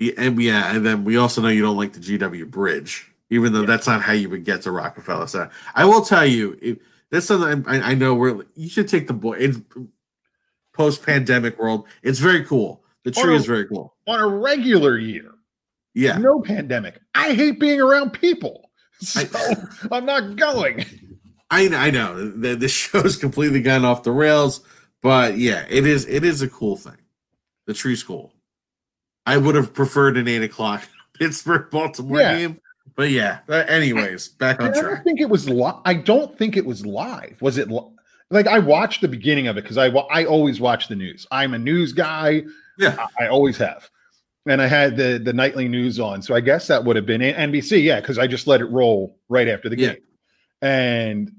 Yeah, and yeah, and then we also know you don't like the GW Bridge, even though that's not how you would get to Rockefeller Center. I will tell you, if, that's something I, I know where you should take the boy. It's post-pandemic world. It's very cool. The tree Oh. is very cool. On a regular year, Yeah, no pandemic. I hate being around people. So I- I'm not going. I I know the the show's completely gone off the rails, but yeah, it is it is a cool thing. The tree's cool. I would have preferred an eight o'clock Pittsburgh Baltimore Yeah. game, but yeah. Anyways, back I on don't track. think it was live. I don't think it was live. Was it li- like I watched the beginning of it because I I always watch the news. I'm a news guy. Yeah, I, I always have. And I had the the nightly news on, so I guess that would have been NBC. Yeah, because I just let it roll right after the Yeah. game. And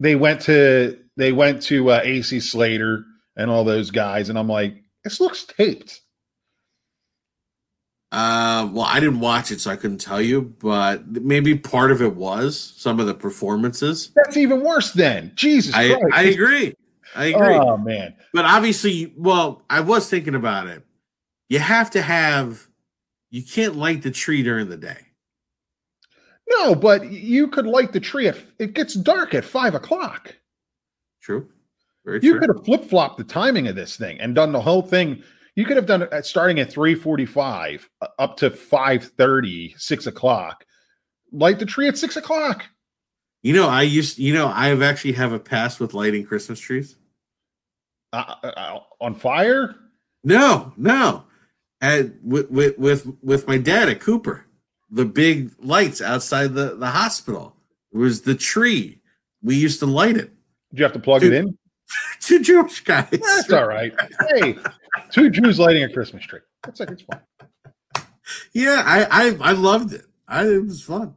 they went to they went to uh, AC Slater and all those guys, and I'm like, this looks taped. Uh, well, I didn't watch it, so I couldn't tell you, but maybe part of it was some of the performances. That's even worse. Then Jesus I, Christ! I agree. I agree. Oh man, but obviously, well, I was thinking about it. You have to have, you can't light the tree during the day. no, but you could light the tree. At, it gets dark at five o'clock. True. Very You true. could have flip flopped the timing of this thing and done the whole thing. You could have done it starting at 345 uh, up to 530, 6 o'clock. Light the tree at 6 o'clock. You know, I used. You know, I have actually have a past with lighting Christmas trees. Uh, uh, uh, on fire? No, no. And with, with with with my dad at Cooper, the big lights outside the the hospital. It was the tree. We used to light it. Did you have to plug Dude. it in? Two Jewish guys. That's all right. Hey, two Jews lighting a Christmas tree. That's like it's fun. Yeah, I, I I loved it. I it was fun.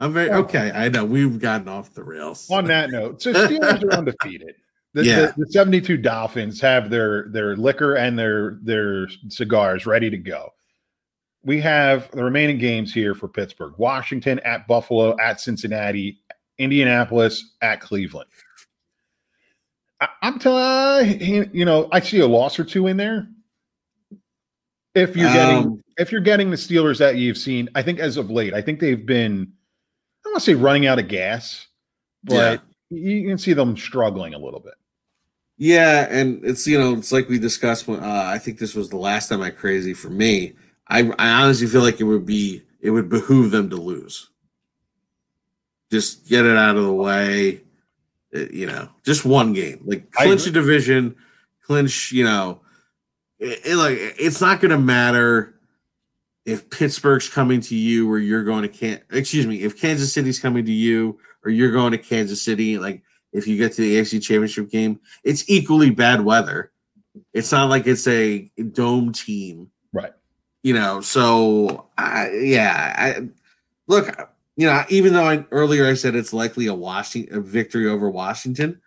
I'm very okay. I know we've gotten off the rails. On that note, so Steelers are undefeated. The, Yeah. the, the 72 Dolphins have their their liquor and their their cigars ready to go. We have the remaining games here for Pittsburgh: Washington at Buffalo, at Cincinnati, Indianapolis, at Cleveland. I, I'm you know, I see a loss or two in there. If you're getting Um, if you're getting the Steelers that you've seen, I think as of late, I think they've been I don't want to say running out of gas, but you can see them struggling a little bit. Yeah, and it's you know it's like we discussed. When, uh, I think this was the last time I crazy for me. I I honestly feel like it would be it would behoove them to lose. Just get it out of the way. Uh, you know, just one game, like clinch a division, clinch. You know, it, it, like it's not going to matter if Pittsburgh's coming to you or you're going to can't. Excuse me, if Kansas City's coming to you or you're going to Kansas City. Like if you get to the AFC Championship game, it's equally bad weather. It's not like it's a dome team, Right. you know. So, I, yeah, I look, you know, even though I, earlier I said it's likely a Washington a victory over Washington,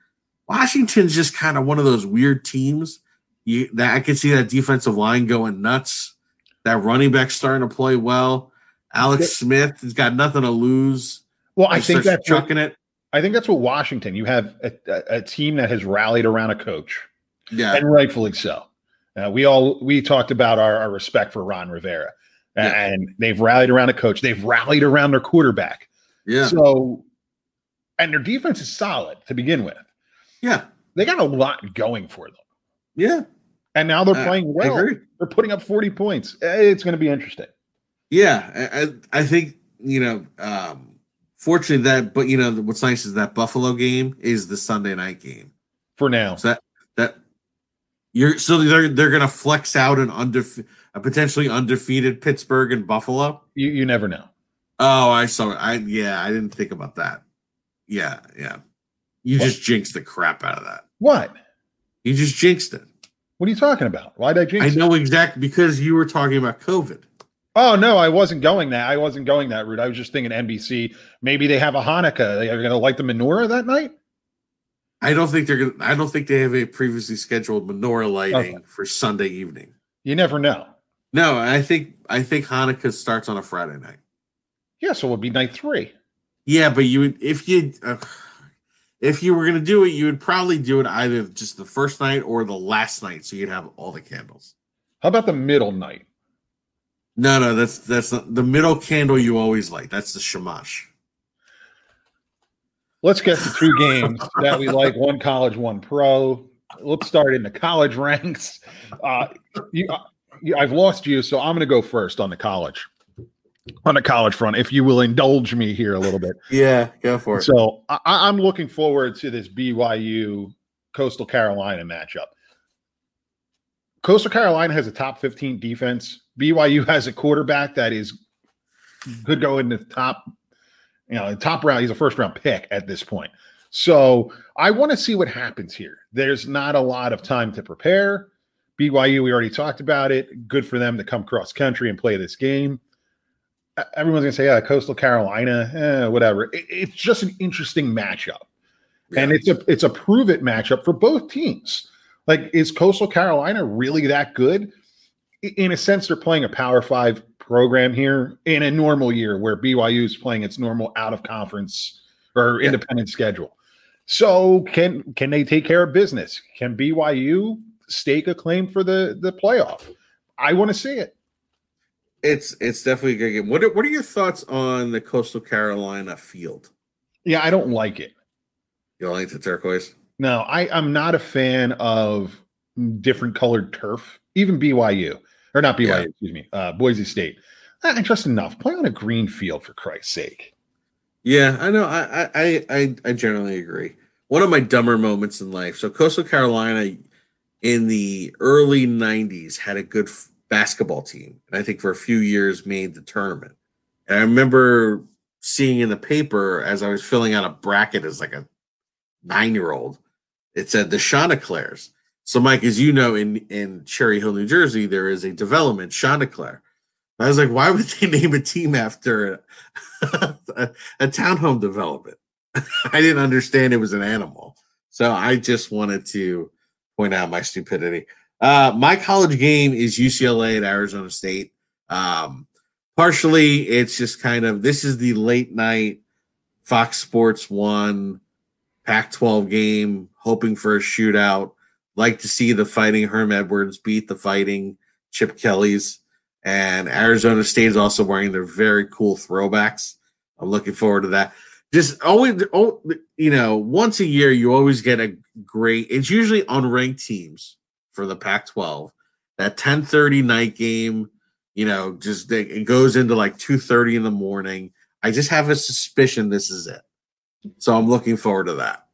Washington's just kind of one of those weird teams. You that I could see that defensive line going nuts. That running back starting to play well. Alex. Smith has got nothing to lose. Well, I think that's what, chucking it. I think that's what Washington. You have a, a, a team that has rallied around a coach, Yeah, and rightfully so. Uh, we all we talked about our, our respect for Ron Rivera, Yeah. and they've rallied around a coach. They've rallied around their quarterback. yeah, So, and their defense is solid to begin with. yeah, They got a lot going for them, yeah. and now they're Uh, playing I well. They're putting up forty points. It's going to be interesting. Yeah, I, I think you know. Um, fortunately, that but you know what's nice is that Buffalo game is the Sunday night game. For now, So that that you're so they're they're gonna flex out an undefe- a potentially undefeated Pittsburgh and Buffalo. you you never know. Oh, I saw it. I yeah, I didn't think about that. Yeah, yeah. You What? just jinxed the crap out of that. What? You just jinxed it. What are you talking about? Why did I jinx? It? I it? know exactly because you were talking about COVID. Oh no, I wasn't going that. I wasn't going that route. I was just thinking NBC. Maybe they have a Hanukkah. They are going to light the menorah that night. I don't think they're gonna. I don't think they have a previously scheduled menorah lighting for Sunday evening. You never know. No, I think I think Hanukkah starts on a Friday night. Yeah, so it would be night three. Yeah, but you would if you uh, if you were gonna do it, you would probably do it either just the first night or the last night, so you'd have all the candles. How about the middle night? No, no, that's that's not, the middle candle you always light. That's the shamash. Let's get to two games that we like. One college, one pro. Let's start in the college ranks. Uh, you, uh, you, I've lost you, so I'm going to go first on the college. On the college front, if you will indulge me here a little bit. Yeah, go for it. So I, I'm looking forward to this BYU Coastal Carolina matchup. Coastal Carolina has a top 15 defense. BYU has a quarterback that is could go in the top, you know, top round. He's a first round pick at this point. So I want to see what happens here. There's not a lot of time to prepare. BYU, we already talked about it. Good for them to come cross country and play this game. Everyone's gonna say, "Yeah, Coastal Carolina, eh, whatever." It- it's just an interesting matchup, and it's a it's a prove it matchup for both teams. Like, is Coastal Carolina really that good? In a sense, they're playing a Power Five program here in a normal year, where BYU is playing its normal out of conference or Yeah. independent schedule. So, can can they take care of business? Can BYU stake a claim for the the playoff? I want to see it. It's it's definitely a good game. What are, what are your thoughts on the Coastal Carolina field? Yeah, I don't like it. You don't like the turquoise? No, I, I'm not a fan of different colored turf. even BYU or not BYU, Yeah. excuse me, uh, Boise State. Not interesting enough. Play on a green field for Christ's sake. Yeah, I know. I, I- I, I, I generally agree. One of my dumber moments in life. So Coastal Carolina in the early '90s had a good f- basketball team, and I think for a few years made the tournament. And I remember seeing in the paper as I was filling out a bracket as like a nine-year-old, it said the Chanticleers. So, Mike, as you know, in in Cherry Hill, New Jersey, there is a development Chanticleer. I was like, why would they name a team after a, a townhome development? I didn't understand it was an animal. So I just wanted to point out my stupidity. Uh, my college game is UCLA at Arizona State. Um, partially, it's just kind of this is the late night Fox Sports One Pac 12 game, hoping for a shootout. Like to see the fighting Herm Edwards beat the fighting Chip Kelly's. And Arizona State is also wearing their very cool throwbacks. I'm looking forward to that. Just always, oh, you know, once a year, you always get a great. It's usually unranked teams for the Pac-12. That 10:30 night game, you know, just it goes into like 2:30 in the morning. I just have a suspicion this is it. So I'm looking forward to that.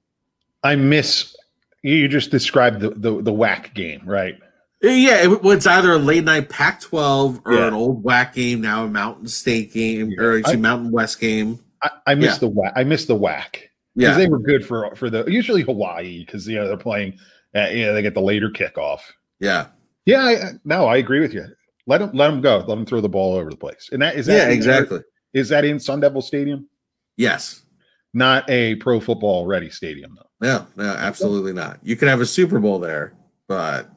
I miss you just described the the, the WAC game, right? Uh, yeah, it, it's either a late night Pac-12 or Yeah. an old WAC game, now a Mountain State game, or I- Mountain West game. I, I miss Yeah. the WAC. I miss the WAC because Yeah, they were good for for the usually Hawaii because you know they're playing. Uh, you know they get the later kickoff. yeah, Yeah, I, no, I agree with you. Let them let them go. Let them throw the ball over the place. And that is that yeah, in- exactly. Is that in Sun Devil Stadium? Yes. Not a pro football ready stadium though. No, no, absolutely not. You could have a Super Bowl there, but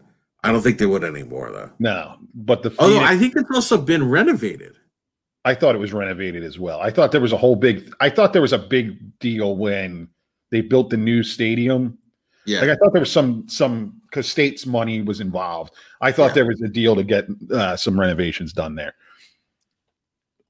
I don't think they would anymore, though. No, but the Although I think it's also been renovated. I thought it was renovated as well. I thought there was a whole big. I thought there was a big deal when they built the new stadium. Yeah, Like I thought there was some some because state's money was involved. I thought Yeah. there was a deal to get uh, some renovations done there.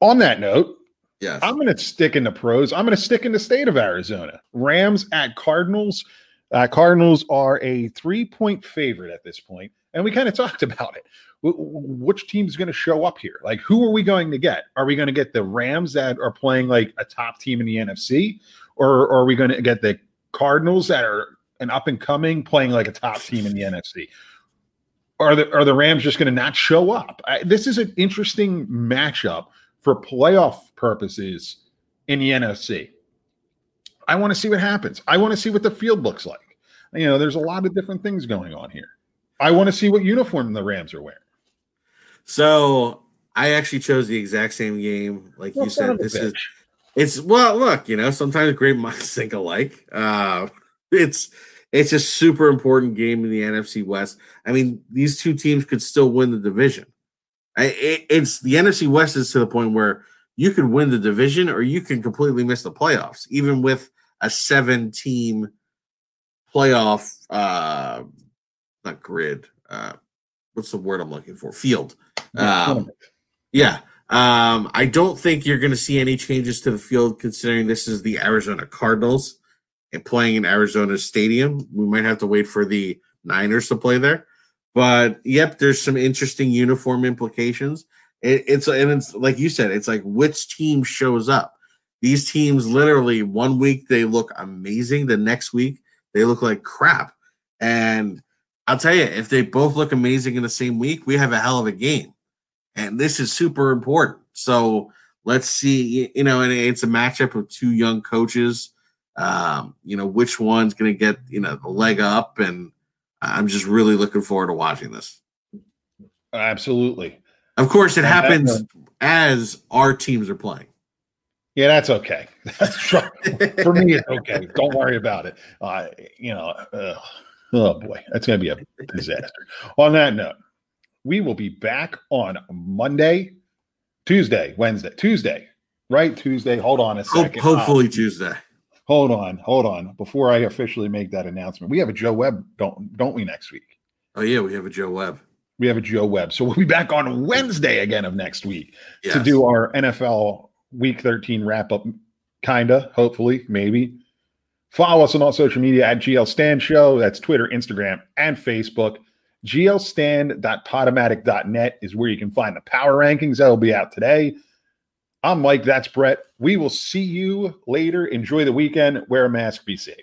On that note, yes. I'm going to stick in the pros. I'm going to stick in the state of Arizona. Rams at Cardinals. Uh, Cardinals are a three point favorite at this point, and we kind of talked about it. Wh- wh- Which team's going to show up here? Like, who are we going to get? Are we going to get the Rams that are playing like a top team in the NFC, or, or are we going to get the Cardinals that are an up and coming playing like a top team in the NFC? Are the are the Rams just going to not show up? I, this is an interesting matchup for playoff purposes in the NFC. I want to see what happens. I want to see what the field looks like. You know, there's a lot of different things going on here. I want to see what uniform the Rams are wearing. So I actually chose the exact same game, like Well, you said. This is it's well, look, you know, sometimes great minds think alike. Uh, it's it's a super important game in the NFC West. I mean, these two teams could still win the division. I, it, it's the NFC West is to the point where you could win the division or you can completely miss the playoffs, even with a seven team playoff uh not grid. Uh what's the word I'm looking for? Field. Um, yeah. Um, I don't think you're going to see any changes to the field considering this is the Arizona Cardinals and playing in Arizona Stadium. We might have to wait for the Niners to play there. But yep, there's some interesting uniform implications. It, it's and it's like you said, it's like which team shows up. These teams literally one week they look amazing, the next week they look like crap. And I'll tell you, if they both look amazing in the same week, we have a hell of a game and this is super important. So let's see, you know, and it's a matchup of two young coaches. Um, you know, which one's going to get you know the leg up, and I'm just really looking forward to watching this. Absolutely. Of course, it happens as our teams are playing. Yeah, that's okay. That's for me. It's okay. Don't worry about it. Uh, you know, uh, oh boy, that's going to be a disaster. On that note, we will be back on Monday, Tuesday, Wednesday, Tuesday, right? Tuesday. Hold on a second. hopefully Tuesday. Hold on, hold on. Before I officially make that announcement, we have a Joe Webb, don't don't we? Next week Oh yeah, we have a Joe Webb. we have a Joe Webb, so we'll be back on Wednesday again of next week Yes. to do our NFL Week 13 wrap up. Kinda, hopefully, maybe. Follow us on all social media at GL Stand Show. That's Twitter, Instagram, and Facebook. glstand.podomatic.net is where you can find the power rankings that'll be out today. I'm Mike. That's Brett. We will see you later. Enjoy the weekend. Wear a mask. Be safe.